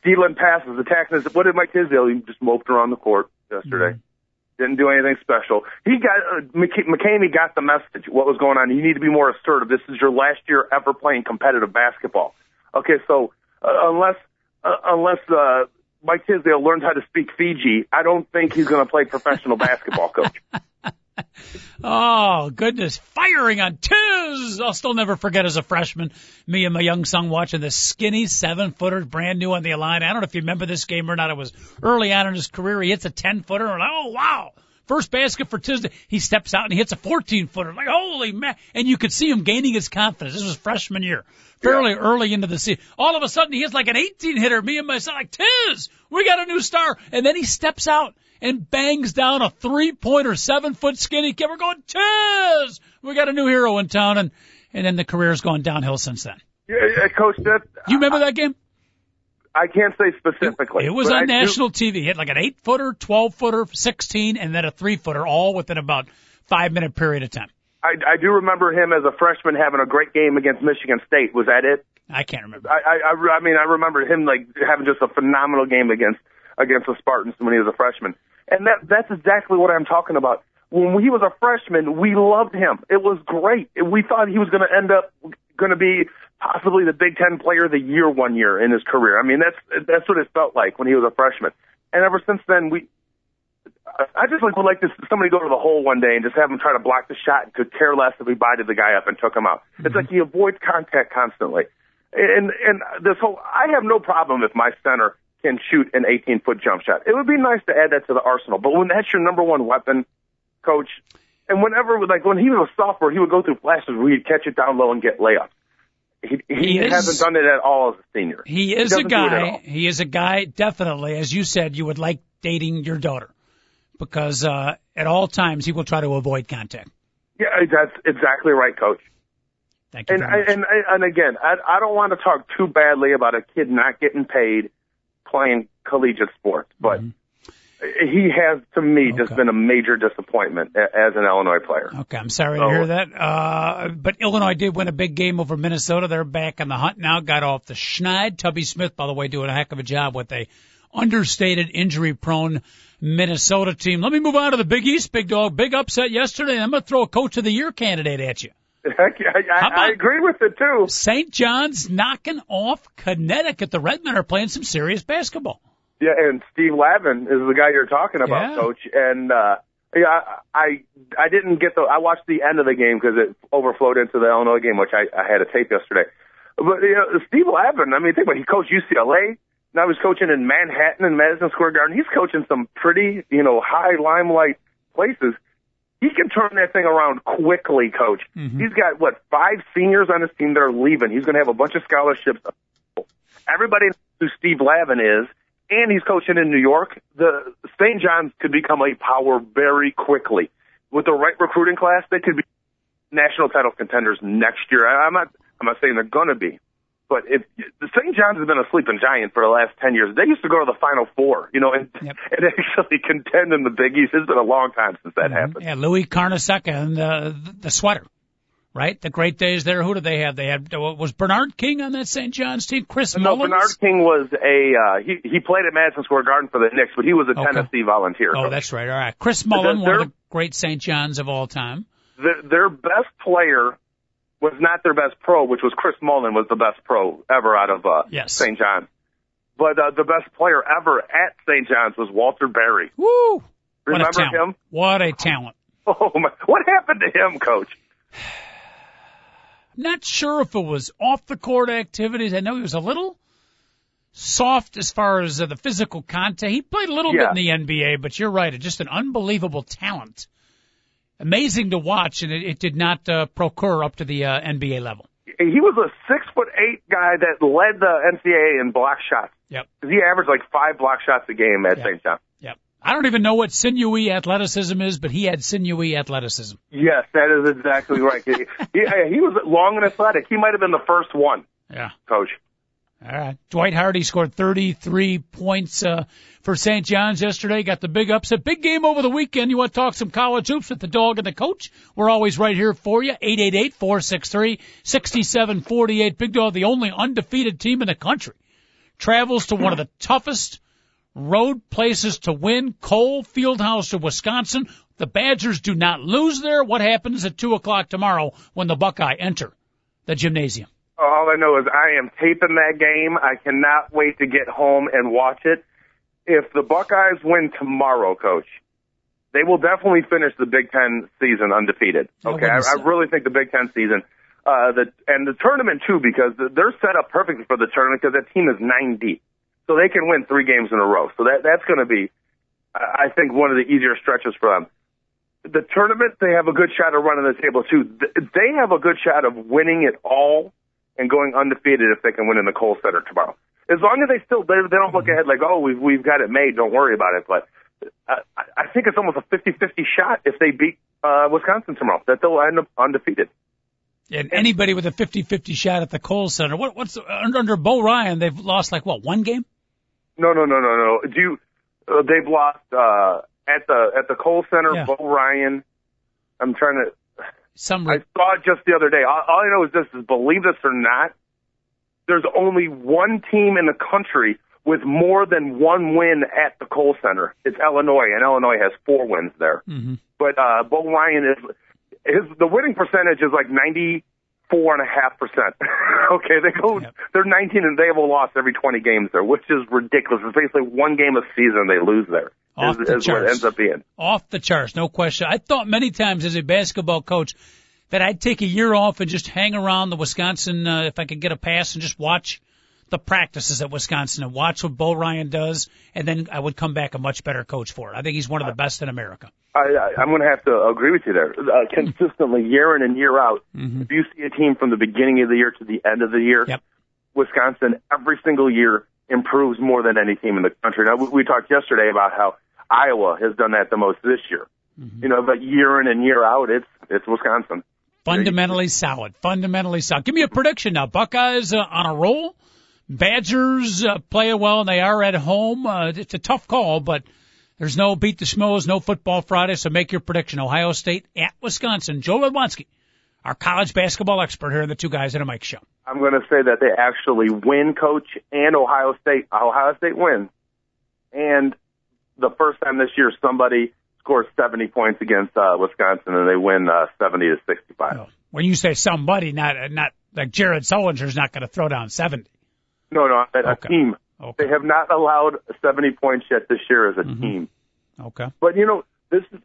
stealing passes, attacking. His, what did Mike Tisdale? He just moped around the court yesterday. Didn't do anything special. He got uh, McCamey got the message. What was going on? You need to be more assertive. This is your last year ever playing competitive basketball. Okay, so uh, unless uh, unless uh, Mike Tisdale learns how to speak Fiji, I don't think he's going to play professional basketball, coach. [laughs] Oh goodness, firing on Tiz! I'll still never forget as a freshman, me and my young son watching this skinny seven footer, brand new on the line. I don't know if you remember this game or not. It was early on in his career. He hits a ten footer, and oh wow, first basket for Tisdale. He steps out and he hits a fourteen footer. Like holy man! And you could see him gaining his confidence. This was freshman year, fairly early into the season. All of a sudden, he hits like an eighteen hitter. Me and my son like Tiz, we got a new star. And then he steps out and bangs down a three pointer, seven foot skinny kid. We're going, Tiz! We got a new hero in town and, and then the career's gone downhill since then. Yeah, yeah, coach, that You remember that game? I can't say specifically. It was but I on do- national TV. He hit like an eight footer, 12 footer, 16, and then a three footer all within about five minute period of time. I, I do remember him as a freshman having a great game against Michigan State. Was that it? I can't remember. I, I, I, I mean, I remember him like having just a phenomenal game against against the Spartans when he was a freshman, and that that's exactly what I'm talking about. When he was a freshman, we loved him. It was great. We thought he was going to end up going to be possibly the Big Ten Player of the Year one year in his career. I mean, that's that's what it felt like when he was a freshman, and ever since then, we. I- just like would like to somebody go to the hole one day and just have him try to block the shot and could care less if he bited the guy up and took him out. It's mm-hmm. like he avoids contact constantly. And and this whole I have no problem if my center can shoot an 18 foot jump shot. It would be nice to add that to the arsenal. But when that's your number one weapon, coach, and whenever like when he was a sophomore, he would go through flashes where he'd catch it down low and get layups. He, he, He is- hasn't done it at all as a senior. He is a it at guy. He is a guy. Definitely, as you said, you would like dating your daughter because uh, at all times he will try to avoid contact. Yeah, that's exactly right, coach. Thank you And and and again, I I don't want to talk too badly about a kid not getting paid playing collegiate sports, but he has to me just Mm-hmm. Been a major disappointment as an Illinois player. Okay, I'm sorry Oh. to hear that. Uh, but Illinois did win a big game over Minnesota. They're back in the hunt now. Got off the schneid. Tubby Smith, by the way, doing a heck of a job with a understated, injury-prone Minnesota team. Let me move on to the Big East, big dog. Big upset yesterday. I'm going to throw a Coach of the Year candidate at you. Heck, I, I, I agree with it too. St. John's knocking off Connecticut. The Redmen are playing some serious basketball. Yeah, and Steve Lavin is the guy you're talking about, Yeah. coach. And uh yeah, I I didn't get the I watched the end of the game because it overflowed into the Illinois game, which I, I had a tape yesterday. But you know, Steve Lavin, I mean, think about it, he coached UCLA, Now he's coaching in Manhattan and Madison Square Garden. He's coaching some pretty, you know, high limelight places. He can turn that thing around quickly, coach. Mm-hmm. He's got what five seniors on his team that are leaving. He's going to have a bunch of scholarships. Everybody knows who Steve Lavin is, and he's coaching in New York. The St. John's could become a power very quickly with the right recruiting class. They could be national title contenders next year. I'm not. I'm not saying they're going to be, but if the St. John's has been a sleeping giant for the last ten years, they used to go to the Final Four, you know, and yep. [laughs] and actually contend in the Big East. It's been a long time since that mm-hmm. happened. Yeah, Louis Carnesecca and the the sweater, right? The great days there. Who did they have? They had was Bernard King on that St. John's team. Chris no, Mullins? Bernard King was a uh, he he played at Madison Square Garden for the Knicks, but he was a okay. Tennessee Volunteer. Oh, that's right. All right, Chris Mullin, one of the great St. John's of all time. The, their best player was not their best pro, which was Chris Mullin was the best pro ever out of uh, yes. St. John's. But uh, the best player ever at St. John's was Walter Berry. Woo! Remember him? What a talent! [laughs] Oh my! What happened to him, Coach? [sighs] Not sure if it was off the court activities. I know he was a little soft as far as uh, the physical contact. He played a little yeah. bit in the NBA, but you're right. Just an unbelievable talent amazing to watch, and it, it did not uh, procure up to the uh, NBA level. He was a six foot eight guy that led the NCAA in block shots. Yep. He averaged like five block shots a game at yep. St. John. I don't even know what sinewy athleticism is, but he had sinewy athleticism. Yes, that is exactly right. he, he, he was long and athletic. He might have been the first one. Yeah. Coach. All right. Dwight Hardy scored 33 points uh, for St. John's yesterday. Got the big upset. Big game over the weekend. You want to talk some college hoops with the dog and the coach? We're always right here for you. 888-463-6748. Big Dog, the only undefeated team in the country, travels to one of the toughest road places to win, Cole Fieldhouse of Wisconsin. The Badgers do not lose there. What happens at 2 o'clock tomorrow when the Buckeye enter the gymnasium? All I know is I am taping that game. I cannot wait to get home and watch it. If the Buckeyes win tomorrow, coach, they will definitely finish the Big Ten season undefeated. Okay, I, I really think the Big Ten season, uh, the and the tournament too, because they're set up perfectly for the tournament because that team is nine deep, so they can win three games in a row. So that that's going to be, I think, one of the easier stretches for them. The tournament, they have a good shot of running the table too. They have a good shot of winning it all and going undefeated if they can win in the Kohl Center tomorrow. As long as they still they, they don't look ahead like oh we've we've got it made, don't worry about it. But I, I think it's almost a 50-50 shot if they beat uh, Wisconsin tomorrow that they'll end up undefeated. And anybody with a 50-50 shot at the Kohl Center, what, what's under, under Bo Ryan? They've lost like what one game? No, no, no, no, no. Do you? Uh, they've lost uh, at the at the Kohl Center. Yeah. Bo Ryan. I'm trying to some. I saw it just the other day. All, all I know is this: is believe this or not, there's only one team in the country with more than one win at the Kohl Center. It's Illinois, and Illinois has four wins there. Mm-hmm. But uh, Bo Ryan is his the winning percentage is like ninety four and a half percent. [laughs] Okay, they go yep. they're nineteen and they have a loss every twenty games there, which is ridiculous. It's basically one game a season they lose there. Off is, the is charts. ends up being. Off the charts, no question. I thought many times as a basketball coach that I'd take a year off and just hang around the Wisconsin uh, if I could get a pass and just watch the practices at Wisconsin and watch what Bo Ryan does, and then I would come back a much better coach for it. I think he's one of the best in America. I, I, I'm going to have to agree with you there. Uh, consistently, year in and year out, mm-hmm. if you see a team from the beginning of the year to the end of the year, yep. Wisconsin every single year improves more than any team in the country. Now, we, we talked yesterday about how Iowa has done that the most this year. Mm-hmm. You know, but year in and year out, it's it's Wisconsin. Fundamentally solid. Fundamentally solid. Give me a prediction now. Buckeyes uh, on a roll. Badgers uh, playing well, and they are at home. Uh, it's a tough call, but there's no beat the schmoes, no football Friday, so make your prediction. Ohio State at Wisconsin. Joe Ludwanski, our college basketball expert here in the Two Guys at a Mic show. I'm going to say that they actually win, coach, and Ohio State. Ohio State wins. And the first time this year, somebody scores 70 points against uh, Wisconsin, and they win uh, 70 to 65. Oh. When you say somebody, not not like Jared Sullinger's not going to throw down 70. No, no, a, okay. team. Okay. They have not allowed 70 points yet this year as a mm-hmm. team. Okay. But you know, this is,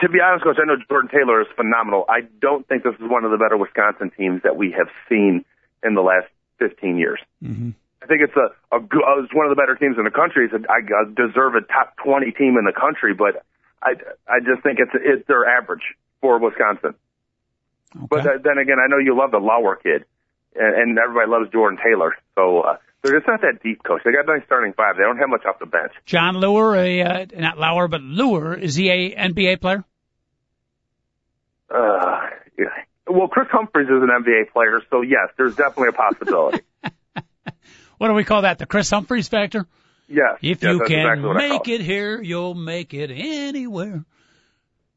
to be honest, coach, I know Jordan Taylor is phenomenal. I don't think this is one of the better Wisconsin teams that we have seen in the last 15 years. Mm-hmm. I think it's a, a it's one of the better teams in the country. It's a, I deserve a top 20 team in the country, but I I just think it's it's their average for Wisconsin. Okay. But uh, then again, I know you love the Lauer kid, and, and everybody loves Jordan Taylor. So uh, they're just not that deep, coach. They got nice starting five. They don't have much off the bench. Jon Leuer, a uh, not Lauer, but Leuer, is he a NBA player? Uh, yeah. Well, Kris Humphries is an NBA player, so yes, there's definitely a possibility. [laughs] what do we call that? The Kris Humphries factor? Yeah. If yes, you can exactly make it here, you'll make it anywhere.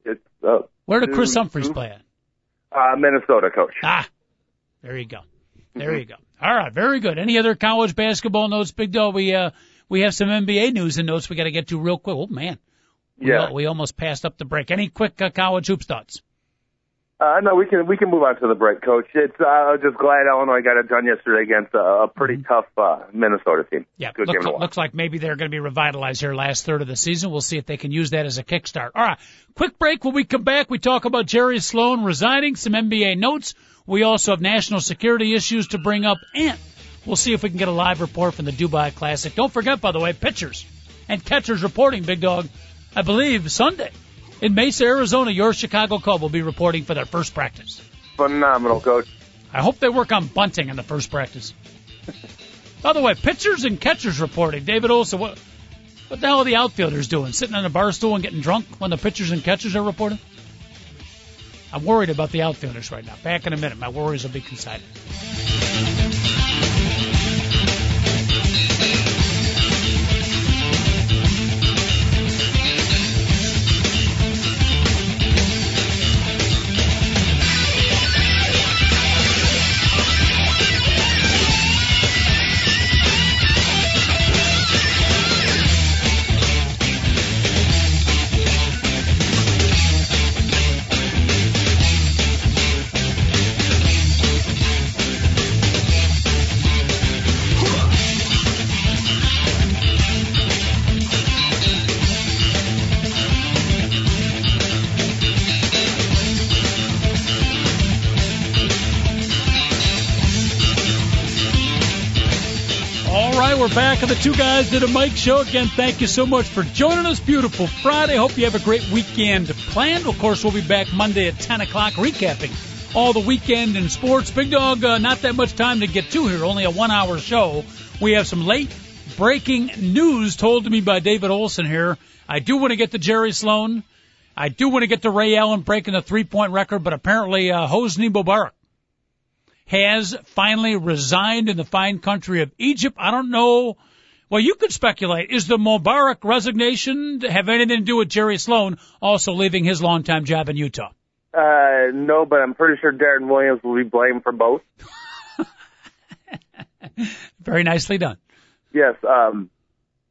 It's, uh, Where did Kris Humphries play at? Uh, Minnesota, coach. Ah, there you go. There you go. All right, very good. Any other college basketball notes, Big Dog? We uh we have some NBA news and notes we got to get to real quick. Oh man, we, yeah, we almost passed up the break. Any quick uh, college hoops thoughts? Uh, no, we can we can move on to the break, Coach. It's uh, I'm just glad Illinois got it done yesterday against a, a pretty mm-hmm. tough uh, Minnesota team. Yeah, Good look, looks like maybe they're going to be revitalized here last third of the season. We'll see if they can use that as a kickstart. All right, quick break. When we come back, we talk about Jerry Sloan resigning, some NBA notes. We also have national security issues to bring up, and we'll see if we can get a live report from the Dubai Classic. Don't forget, by the way, pitchers and catchers reporting. Big Dog, I believe Sunday. In Mesa, Arizona, your Chicago Cub will be reporting for their first practice. Phenomenal, coach. I hope they work on bunting in the first practice. [laughs] By the way, pitchers and catchers reporting. David Olson, what, what the hell are the outfielders doing? Sitting on a bar stool and getting drunk when the pitchers and catchers are reporting? I'm worried about the outfielders right now. Back in a minute. My worries will be consigned. Back on the Two Guys Did a Mic show. Again, thank you so much for joining us. Beautiful Friday. Hope you have a great weekend planned. Of course, we'll be back Monday at 10 o'clock recapping all the weekend in sports. Big Dog, uh, not that much time to get to here, only a one hour show. We have some late breaking news told to me by David Olson here. I do want to get to Jerry Sloan. I do want to get to Ray Allen breaking the three point record, but apparently, uh, Hosni Mubarak has finally resigned in the fine country of Egypt. I don't know. Well, you could speculate. Is the Mubarak resignation have anything to do with Jerry Sloan also leaving his longtime job in Utah? Uh, no, but I'm pretty sure Deron Williams will be blamed for both. [laughs] Very nicely done. Yes. Um,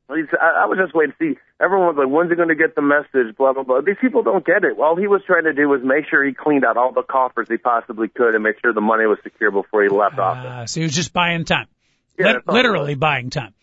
I, I was just waiting to see. Everyone was like, when's he going to get the message? Blah, blah, blah. These people don't get it. All he was trying to do was make sure he cleaned out all the coffers he possibly could and make sure the money was secure before he left uh, office. So he was just buying time. Yeah, literally buying time.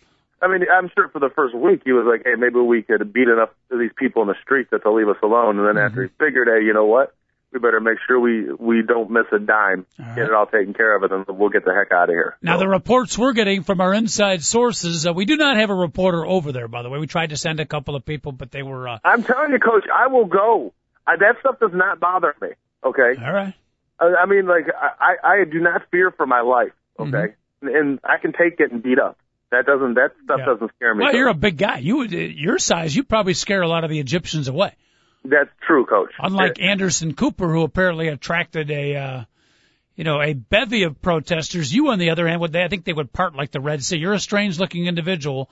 I mean, I'm sure for the first week he was like, hey, maybe we could beat enough of these people in the street that they'll leave us alone. And then mm-hmm. after he figured, hey, you know what? we better make sure we we don't miss a dime, right. get it all taken care of, and then we'll get the heck out of here. Now, so. the reports we're getting from our inside sources, uh, we do not have a reporter over there. By the way, we tried to send a couple of people, but they were. Uh, I'm telling you, Coach, I will go. I, that stuff does not bother me. Okay. All right. I, I mean, like I, I do not fear for my life. Okay, mm-hmm. and I can take getting beat up. That doesn't that stuff yeah. doesn't scare me. Well, you're a big guy. You your size, you probably scare a lot of the Egyptians away. That's true, Coach. Unlike Anderson Cooper, who apparently attracted a, uh, you know, a bevy of protesters. You, on the other hand, would they, I think they would part like the Red Sea. You're a strange-looking individual.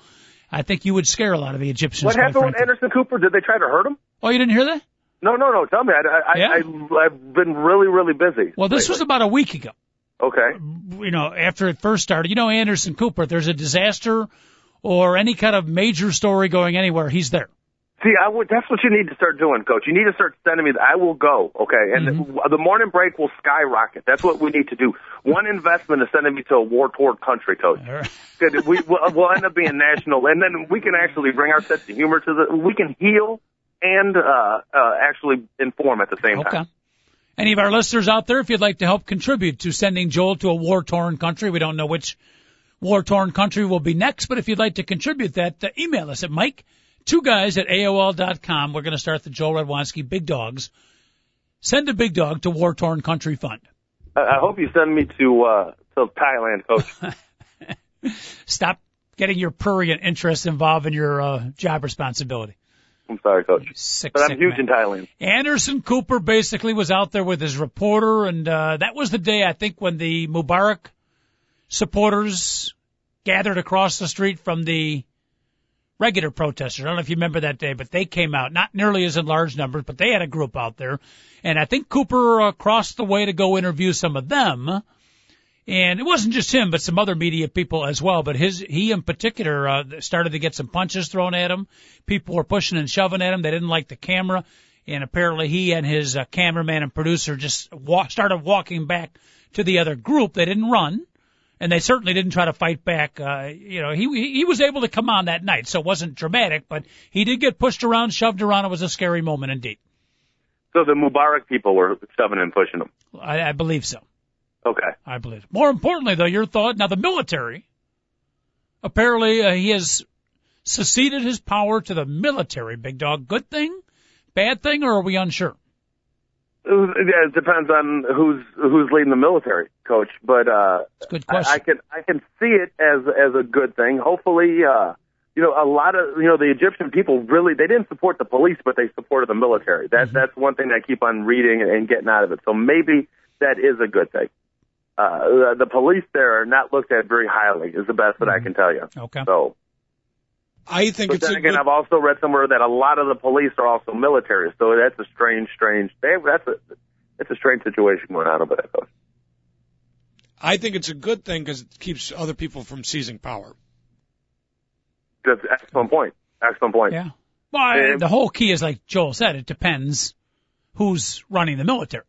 I think you would scare a lot of the Egyptians. What happened with Anderson Cooper? Did they try to hurt him? Oh, you didn't hear that? No, no, no. Tell me. I, I, yeah. I, I've been really, really busy. Well, this lately. was about a week ago. Okay. You know, after it first started, you know, Anderson Cooper. There's a disaster or any kind of major story going anywhere, he's there. See, I would, that's what you need to start doing, Coach. You need to start sending me. The, I will go, okay, and mm-hmm. the, the morning break will skyrocket. That's what we need to do. One investment is sending me to a war-torn country, Coach. Right. [laughs] we we'll, we'll end up being national, and then we can actually bring our sense of humor to the. We can heal and uh, uh, actually inform at the same okay. time. Any of our listeners out there, if you'd like to help contribute to sending Joel to a war-torn country, we don't know which War Torn Country will be next, but if you'd like to contribute that, uh, email us at Mike, two guys at AOL dot com. We're going to start the Joel Radwanski Big Dogs. Send a big dog to War Torn Country Fund. I hope you send me to uh, to Thailand, Coach. [laughs] Stop getting your prurient interests involved in your uh, job responsibility. I'm sorry, Coach. Sick, but I'm huge man. in Thailand. Anderson Cooper basically was out there with his reporter, and uh, that was the day I think when the Mubarak supporters gathered across the street from the regular protesters. I don't know if you remember that day, but they came out, not nearly as in large numbers, but they had a group out there. And I think Cooper uh, crossed the way to go interview some of them. And it wasn't just him, but some other media people as well. But his, he in particular, uh, started to get some punches thrown at him. People were pushing and shoving at him. They didn't like the camera. And apparently he and his uh, cameraman and producer just wa- started walking back to the other group. They didn't run. And they certainly didn't try to fight back. Uh, you know, he he was able to come on that night, so it wasn't dramatic, but he did get pushed around, shoved around. It was a scary moment indeed. So the Mubarak people were shoving and pushing him. I, I believe so. Okay. I believe. More importantly, though, your thought. Now, the military. Apparently, uh, he has seceded his power to the military. Big dog. Good thing, bad thing, or are we unsure? Yeah, it depends on who's who's leading the military, coach. But uh, good question. I, I can I can see it as as a good thing. Hopefully, uh, you know, a lot of you know the Egyptian people really they didn't support the police, but they supported the military. That Mm-hmm. that's one thing I keep on reading and, and getting out of it. So maybe that is a good thing. Uh, the, the police there are not looked at very highly. Is the best that I can tell you. okay. So, I think but it's then a again, good, I've also read somewhere that a lot of the police are also military. So that's a strange, strange. They, that's a it's a strange situation going on over there. I think it's a good thing because it keeps other people from seizing power. That's excellent point. Excellent point. Yeah. Well, I- And- the whole key is like Joel said. It depends who's running the military.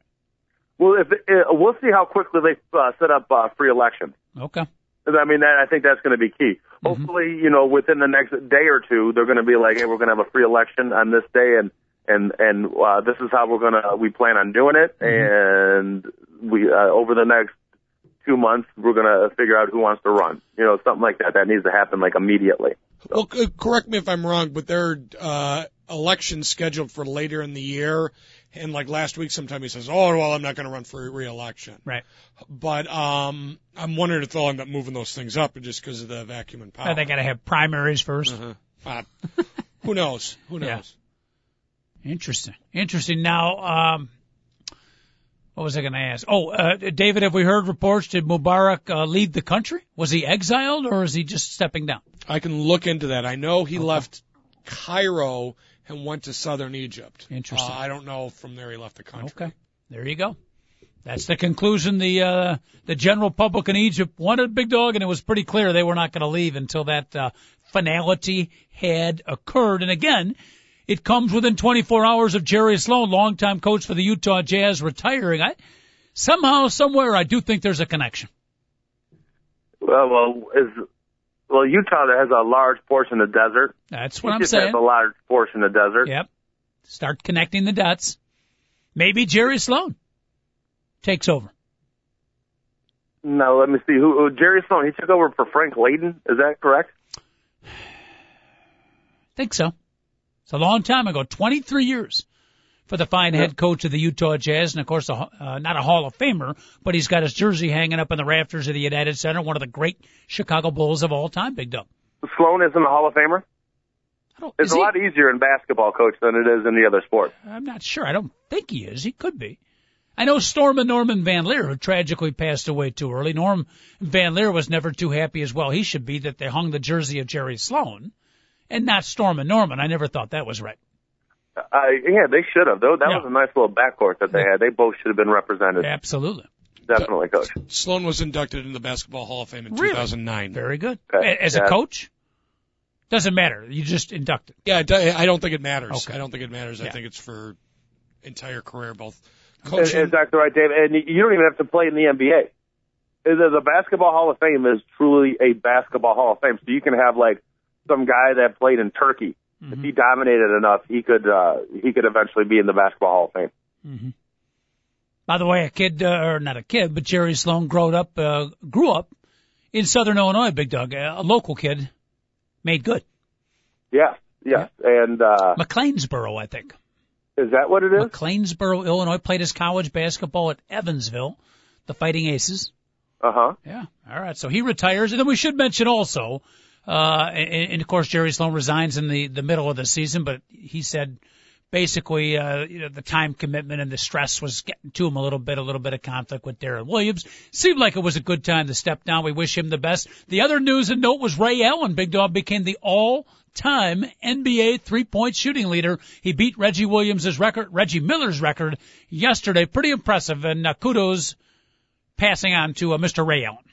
Well, if uh, we'll see how quickly they uh, set up uh, free elections. Okay. I mean, that, I think that's going to be key. Mm-hmm. Hopefully, you know, within the next day or two, they're going to be like, "Hey, we're going to have a free election on this day, and and and uh, this is how we're going to we plan on doing it, Mm-hmm. and we uh, over the next two months, we're going to figure out who wants to run. You know, something like that. That needs to happen like immediately. Well, correct me if I'm wrong, but there are uh, elections scheduled for later in the year. And like last week, sometime he says, "Oh, well, I'm not going to run for re-election." Right. But um, I'm wondering if they'll end up moving those things up just because of the vacuum and power. Uh, they got to have primaries 1st Uh-huh. But who knows? Who knows? Yeah. Interesting. Interesting. Now, um, what was I going to ask? Oh, uh, David, have we heard reports? Did Mubarak uh, leave the country? Was he exiled or is he just stepping down? I can look into that. I know he left Cairo and went to southern Egypt. Interesting. Uh, I don't know from there he left the country. Okay. There you go. That's the conclusion. The uh, the general public in Egypt wanted a Big Dog, and it was pretty clear they were not going to leave until that uh, finality had occurred. And again, it comes within 24 hours of Jerry Sloan, longtime coach for the Utah Jazz, retiring. I somehow, somewhere, I do think there's a connection. Well, well, is well Utah has a large portion of desert. That's what I'm Egypt saying. has a large portion of desert. Yep. Start connecting the dots. Maybe Jerry Sloan takes over. No, let me see. Who, who Jerry Sloan? He took over for Frank Layden. Is that correct? [sighs] Think so. It's a long time ago, 23 years for the fine head coach of the Utah Jazz, and of course, a, uh, not a Hall of Famer, but he's got his jersey hanging up in the rafters of the United Center, one of the great Chicago Bulls of all time, Big Dog. Sloan isn't a Hall of Famer. It's a he? lot easier in basketball, coach, than it is in the other sports. I'm not sure. I don't think he is. He could be. I know Stormin' Norman Van Lier, who tragically passed away too early. Norm Van Lier was never too happy as well. He should be that they hung the jersey of Jerry Sloan and not Storm and Norman. I never thought that was right. Uh, yeah, they should have. Though that Yeah. was a nice little backcourt that they had. They both should have been represented. Absolutely. Definitely, coach. Sloan was inducted in the Basketball Hall of Fame in Really? 2009. Very good. Okay. As Yeah. a coach? Doesn't matter. You just inducted. Yeah, it do- I don't think it matters. Okay. I don't think it matters. I think it's for entire career, both That's coaching. Exactly right, Dave. And you don't even have to play in the NBA. The the Basketball Hall of Fame is truly a basketball Hall of Fame. So you can have like some guy that played in Turkey. If he dominated enough, he could uh, he could eventually be in the Basketball Hall of Fame. By the way, a kid, uh, or not a kid, but Jerry Sloan grew up, uh, grew up in Southern Illinois, Big Doug, a local kid, made good. Yeah, yeah, and uh, McLeansboro, I think. is that what it is? McLeansboro, Illinois, played his college basketball at Evansville, the Fighting Aces. Uh huh. Yeah. All right. So he retires, and then we should mention also, uh, and, and of course Jerry Sloan resigns in the the middle of the season, but he said basically, uh, you know, the time commitment and the stress was getting to him a little bit, a little bit of conflict with Deron Williams. Seemed like it was a good time to step down. We wish him the best. The other news and note was Ray Allen. Big Dog became the all time NBA three point shooting leader. He beat Reggie Williams' record, Reggie Miller's record yesterday. Pretty impressive. And uh, kudos passing on to uh, Mr. Ray Allen.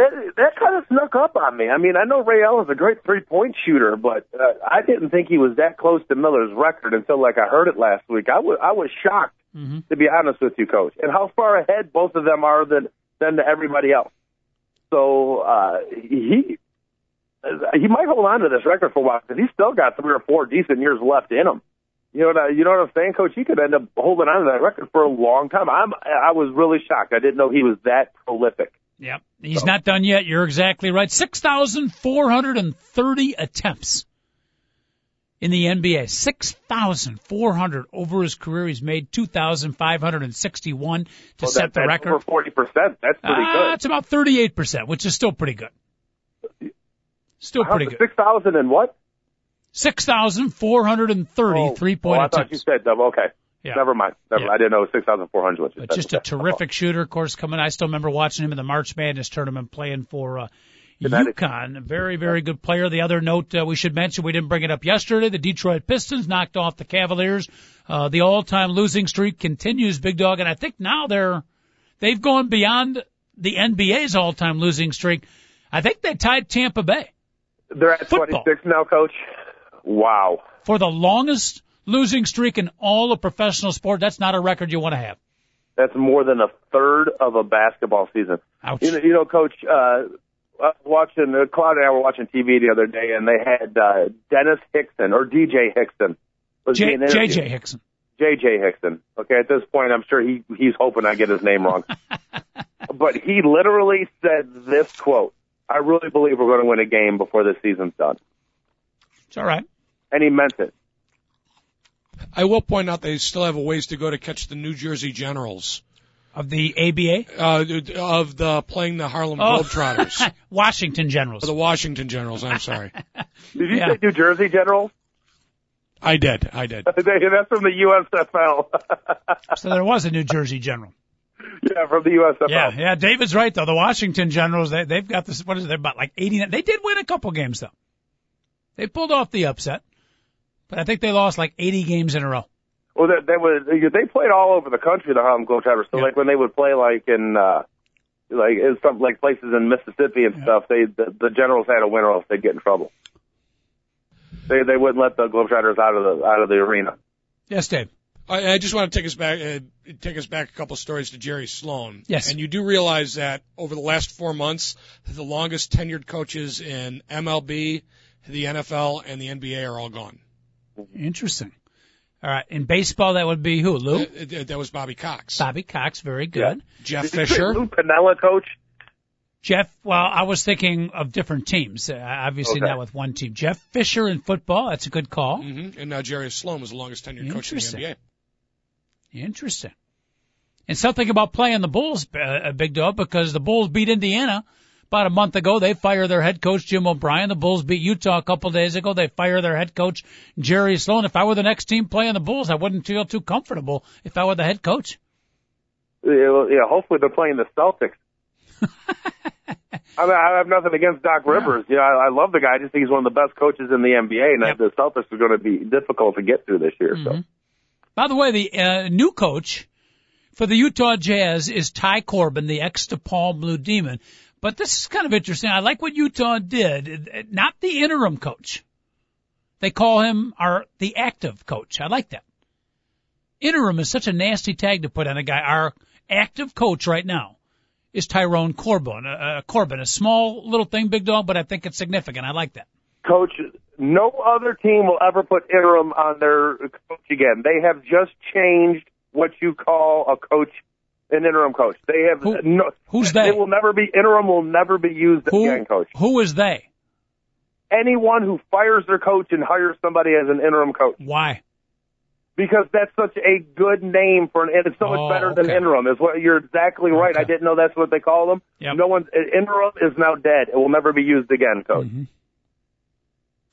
That that kind of snuck up on me. I mean, I know Ray Allen's a great three point shooter, but uh, I didn't think he was that close to Miller's record until like I heard it last week. I was I was shocked Mm-hmm. to be honest with you, Coach, and how far ahead both of them are than than to everybody else. So uh, he he might hold on to this record for a while because he's still got three or four decent years left in him. You know what I, you know what I'm saying, Coach? He could end up holding on to that record for a long time. I'm I was really shocked. I didn't know he was that prolific. Yep. He's not done yet. You're exactly right. 6,430 attempts in the NBA. 6,400 over his career. He's made 2,561 to Well, set that, the that's record. over forty percent. That's pretty Ah, good. It's about 38%, which is still pretty good. Still pretty good. Six thousand and what? 6,430 Oh, three-point oh, I thought you said double. Okay. Yeah. Never mind. Never, Yeah. I didn't know six thousand four hundred. But just a terrific shooter, of course, coming. I still remember watching him in the March Madness tournament playing for uh. UConn. A very, very good player. The other note uh, we should mention, we didn't bring it up yesterday. The Detroit Pistons knocked off the Cavaliers. Uh, the all-time losing streak continues, Big Dog, and I think now they're they've gone beyond the NBA's all-time losing streak. I think they tied Tampa Bay They're at Football. 26 now, Coach. Wow. for the longest losing streak in all of professional sport. That's not a record you want to have. That's more than a third of a basketball season. Ouch. You know, you know Coach, uh, I was watching, uh, Claude and I were watching TV the other day, and they had uh, Dennis Hickson, or DJ Hickson. Was J-. JJ Hickson. JJ Hickson. Okay, at this point, I'm sure he he's hoping I get his name wrong. [laughs] but he literally said this quote: "I really believe we're going to win a game before the season's done," It's all right. and he meant it. I will point out they still have a ways to go to catch the New Jersey Generals Of the ABA? uh, of the playing the Harlem Oh. Globetrotters. [laughs] Washington Generals. the Washington Generals. I'm sorry. [laughs] Did you Yeah. say New Jersey Generals? I did. I did. [laughs] That's from the USFL. So there was a New Jersey General. yeah, from the USFL. Yeah, yeah. David's right though. The Washington Generals, they they've got this. What is it? They're about like eighty. They did win a couple games though. They pulled off the upset, but I think they lost like eighty games in a row. Well, they, they would they played all over the country, the Harlem Globetrotters. So Yeah. like when they would play like in uh like in some like places in Mississippi and stuff, they the, the Generals had a win or else they'd get in trouble. They they wouldn't let the Globetrotters out of the out of the arena. Yes, Dave. I, I just want to take us back, uh, take us back a couple stories to Jerry Sloan. Yes. And you do realize that over the last four months, the longest tenured coaches in MLB, the NFL, and the NBA are all gone. Interesting. All right. In baseball, that would be who? Lou. Uh, uh, that was Bobby Cox, Bobby Cox. Very good. Jeff Did you say Fisher. Lou Piniella, coach. Jeff. Well, I was thinking of different teams. Uh, obviously Okay. not with one team. Jeff Fisher in football. That's a good call. hmm And now Jerry Sloan was the longest tenured coach in the Interesting. NBA. Interesting. And something about playing the Bulls, uh, big dog, because the Bulls beat Indiana about a month ago. They fired their head coach, Jim O'Brien. The Bulls beat Utah a couple days ago. They fired their head coach, Jerry Sloan. If I were the next team playing the Bulls, I wouldn't feel too comfortable if I were the head coach. Yeah, yeah, hopefully they're playing the Celtics. [laughs] I mean, I have nothing against Doc Rivers. You know, I, I love the guy. I just think he's one of the best coaches in the NBA, and Yep. the Celtics are going to be difficult to get through this year. So. By the way, the uh, new coach for the Utah Jazz is Ty Corbin, the ex-DePaul Blue Demon. But this is kind of interesting. I like what Utah did. Not the interim coach. They call him our the active coach. I like that. Interim is such a nasty tag to put on a guy. Our active coach right now is Tyrone Corbin. Uh, uh, Corbin, a small little thing, big dog, but I think it's significant. I like that. Coach, no other team will ever put interim on their coach again. They have just changed what you call a coach An interim coach. They have Who- no. who's they? It will never be interim. Will never be used Who, again, coach. who is they? Anyone who fires their coach and hires somebody as an interim coach Why? because that's such a good name for an. It's so much Oh, better than okay. interim. Is what you're exactly right. Okay. I didn't know that's what they call them. Yep. No one's interim is now dead. It will never be used again, coach. Mhm.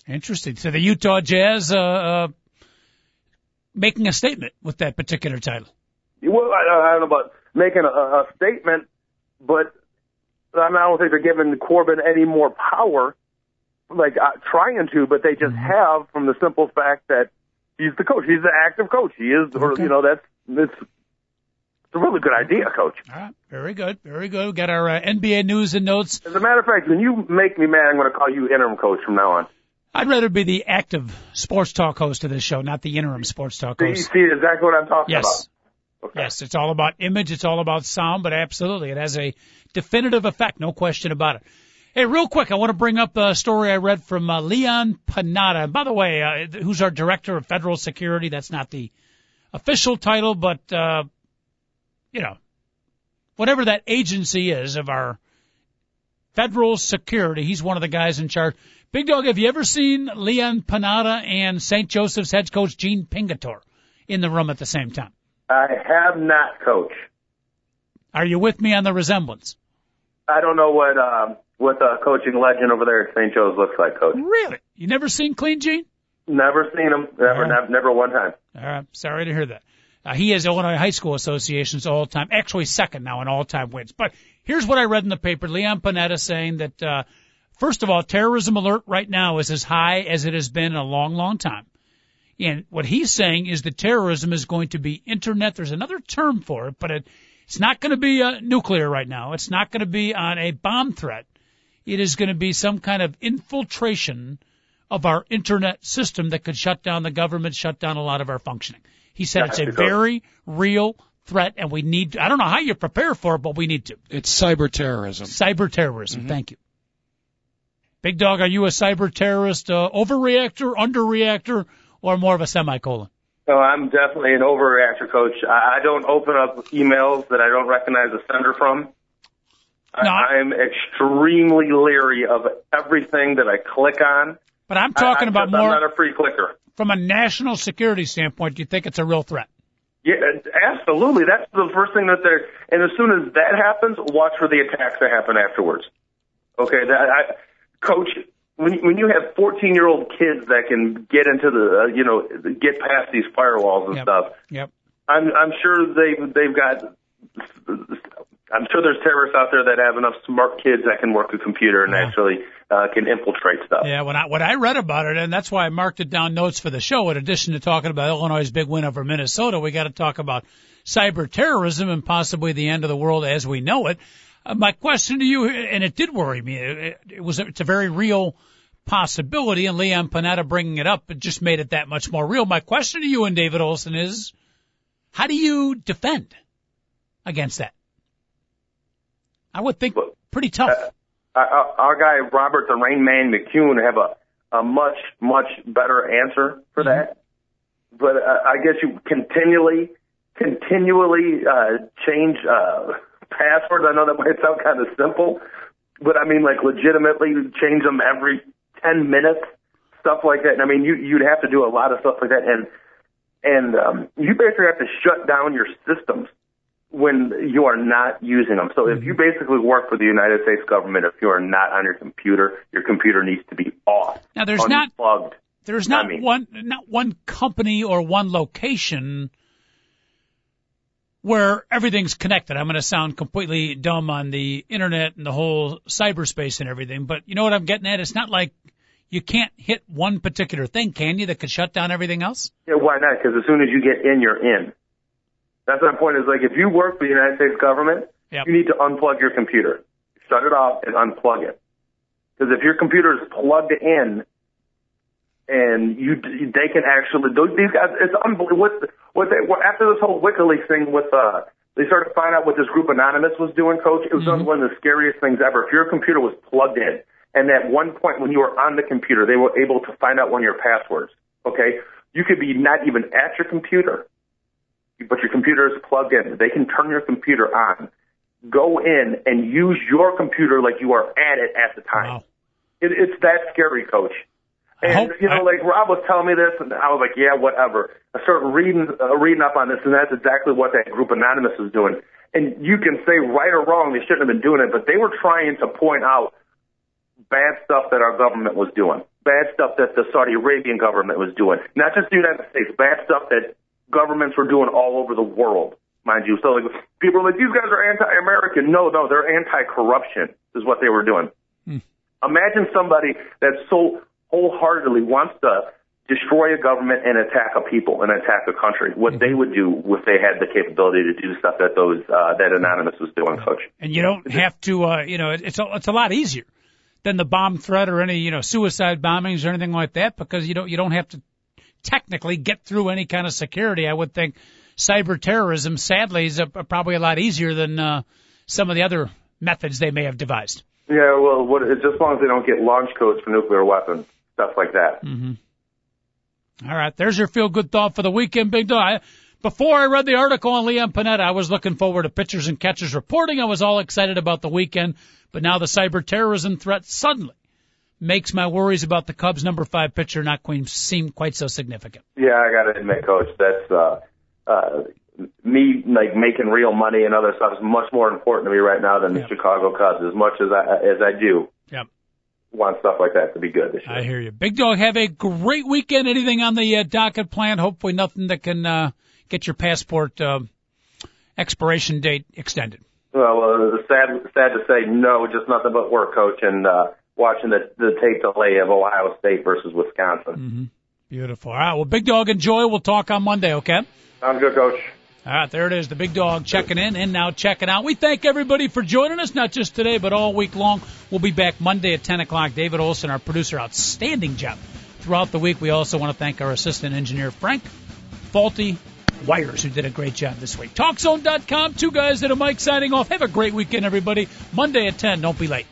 Interesting. So the Utah Jazz uh, uh, making a statement with that particular title. Well, I, I don't know about making a, a statement, but I, mean, I don't think they're giving Corbin any more power, like uh, trying to, but they just Mm-hmm. have from the simple fact that he's the coach. He's the active coach. He is, or you know, that's it's, it's a really good idea, coach. All right. Very good. Very good. We got our uh, NBA news and notes. As a matter of fact, when you make me mad, I'm going to call you interim coach from now on. I'd rather be the active sports talk host of this show, not the interim sports talk host. see exactly what I'm talking Yes. about? Okay. Yes, it's all about image, it's all about sound, but absolutely, it has a definitive effect, no question about it. Hey, real quick, I want to bring up a story I read from uh, Leon Panetta. And by the way, uh, who's our director of federal security? That's not the official title, but uh, you know, whatever that agency is of our federal security, he's one of the guys in charge. Big Dog, have you ever seen Leon Panetta and St. Joseph's head coach Gene Pingatore in the room at the same time? I have not, coach. Are you with me on the resemblance? I don't know what um, what the coaching legend over there at St. Joe's looks like, coach. Really? You never seen Clean Gene? Never seen him. Never, Oh. never, never one time. All right, sorry to hear that. Uh, he is Illinois High School Association's all-time, actually second now in all-time wins. But here's what I read in the paper: Leon Panetta saying that uh, first of all, terrorism alert right now is as high as it has been in a long, long time. And what he's saying is that terrorism is going to be internet. There's another term for it, but it, it's not going to be uh, nuclear right now. It's not going to be on a bomb threat. It is going to be some kind of infiltration of our internet system that could shut down the government, shut down a lot of our functioning. He said it's a Gotcha, very real threat, and we need. To, I don't know how you prepare for it, but we need to. It's cyber terrorism. Cyber terrorism. Thank you. Big dog, are you a cyber terrorist uh, overreactor, underreactor, or more of a semicolon? No, I'm definitely an overreactor, coach. I, I don't open up emails that I don't recognize the sender from. No, I'm extremely leery of everything that I click on. But I'm talking I about more I'm not a free clicker. from a national security standpoint. Do you think it's a real threat? Yeah, absolutely. That's the first thing that they're. And as soon as that happens, watch for the attacks that happen afterwards. Okay, that I, coach. When you- when you have 14 year old kids that can get into the uh, you know get past these firewalls and Yep. stuff, Yep. I'm I'm sure they've they've got. I'm sure there's terrorists out there that have enough smart kids that can work a computer and Yeah. actually uh, can infiltrate stuff. Yeah, when I when I read about it, and that's why I marked it down notes for the show. In addition to talking about Illinois' big win over Minnesota, we got to talk about cyber terrorism and possibly the end of the world as we know it. Uh, my question to you, and it did worry me. It, it was it's a very real possibility, and Leon Panetta bringing it up, it just made it that much more real. My question to you and David Olson is, how do you defend against that? I would think pretty tough. Our, our our guy Robert the Rain Man McCune have a a much much better answer for Mm-hmm. that. But uh, I guess you continually continually uh, change uh, passwords. I know that might sound kind of simple, but I mean like legitimately change them every ten minutes, stuff like that. And I mean you you'd have to do a lot of stuff like that, and and um, you basically have to shut down your systems when you are not using them. So if you basically work for the United States government, if you are not on your computer, your computer needs to be off. Now, there's not- unplugged. There's not I mean- one not one company or one location where everything's connected. I'm going to sound completely dumb on the internet and the whole cyberspace and everything, but you know what I'm getting at? It's not like you can't hit one particular thing, can you, that could shut down everything else? Yeah, why not? Because as soon as you get in, you're in. That's my point. Is like if you work for the United States government, Yep. you need to unplug your computer, shut it off, and unplug it. Because if your computer is plugged in, and you they can actually those- these guys it's unbelievable what what they what, after this whole WikiLeaks thing with uh they started to find out what this group Anonymous was doing, Coach. It was one of the scariest things ever. If your computer was plugged in, and at one point when you were on the computer, they were able to find out one of your passwords. Okay, you could be not even at your computer, but your computer is plugged in. They can turn your computer on, go in and use your computer like you are at it at the time. Wow. It, it's that scary, coach. And hope- you know, I- like Rob was telling me this, and I was like, yeah, whatever. I started reading uh, reading up on this, and that's exactly what that group Anonymous was doing. And you can say right or wrong, they shouldn't have been doing it, but they were trying to point out bad stuff that our government was doing, bad stuff that the Saudi Arabian government was doing, not just the United States, bad stuff that governments were doing all over the world, mind you. So like people are like, these guys are anti-American. No, no, they're anti-corruption is what they were doing. Imagine somebody that so wholeheartedly wants to destroy a government and attack a people and attack a country. What they would do if they had the capability to do stuff that those uh, that Anonymous was doing, Coach. and you don't have to, uh, you know, it's a, it's a lot easier than the bomb threat or any, you know, suicide bombings or anything like that because you don't, you don't have to technically get through any kind of security. I would think cyber terrorism, sadly, is a, probably a lot easier than uh, some of the other methods they may have devised. Yeah, well, what, just as long as they don't get launch codes for nuclear weapons, stuff like that. All right, there's your feel good thought for the weekend, Big Dog. I- Before I read the article on Leon Panetta, I was looking forward to pitchers and catchers reporting. I was all excited about the weekend, but now the cyber terrorism threat suddenly makes my worries about the Cubs' number five pitcher not quite seem quite so significant. Yeah, I got to admit, Coach, that's uh, uh, me like making real money and other stuff is much more important to me right now than Yeah. the Chicago Cubs. As much as I as I do Yep. Want stuff like that to be good this year. I hear you. Big Dog, have a great weekend. Anything on the uh, docket plan? Hopefully nothing that can uh, get your passport uh, expiration date extended. Well, uh, sad sad to say, no, just nothing but work, Coach, and uh, watching the the tape delay of Ohio State versus Wisconsin. mhm Beautiful. All right. Well, Big Dog, enjoy. We'll talk on Monday, okay? Sounds good, Coach. All right, there it is. The big dog checking in and now checking out. We thank everybody for joining us, not just today, but all week long. We'll be back Monday at 10 o'clock. David Olson, our producer, outstanding job throughout the week. We also want to thank our assistant engineer, Frank Faulty Wires, who did a great job this week. TalkZone.com, two guys that are mic signing off. Have a great weekend, everybody. Monday at 10. Don't be late.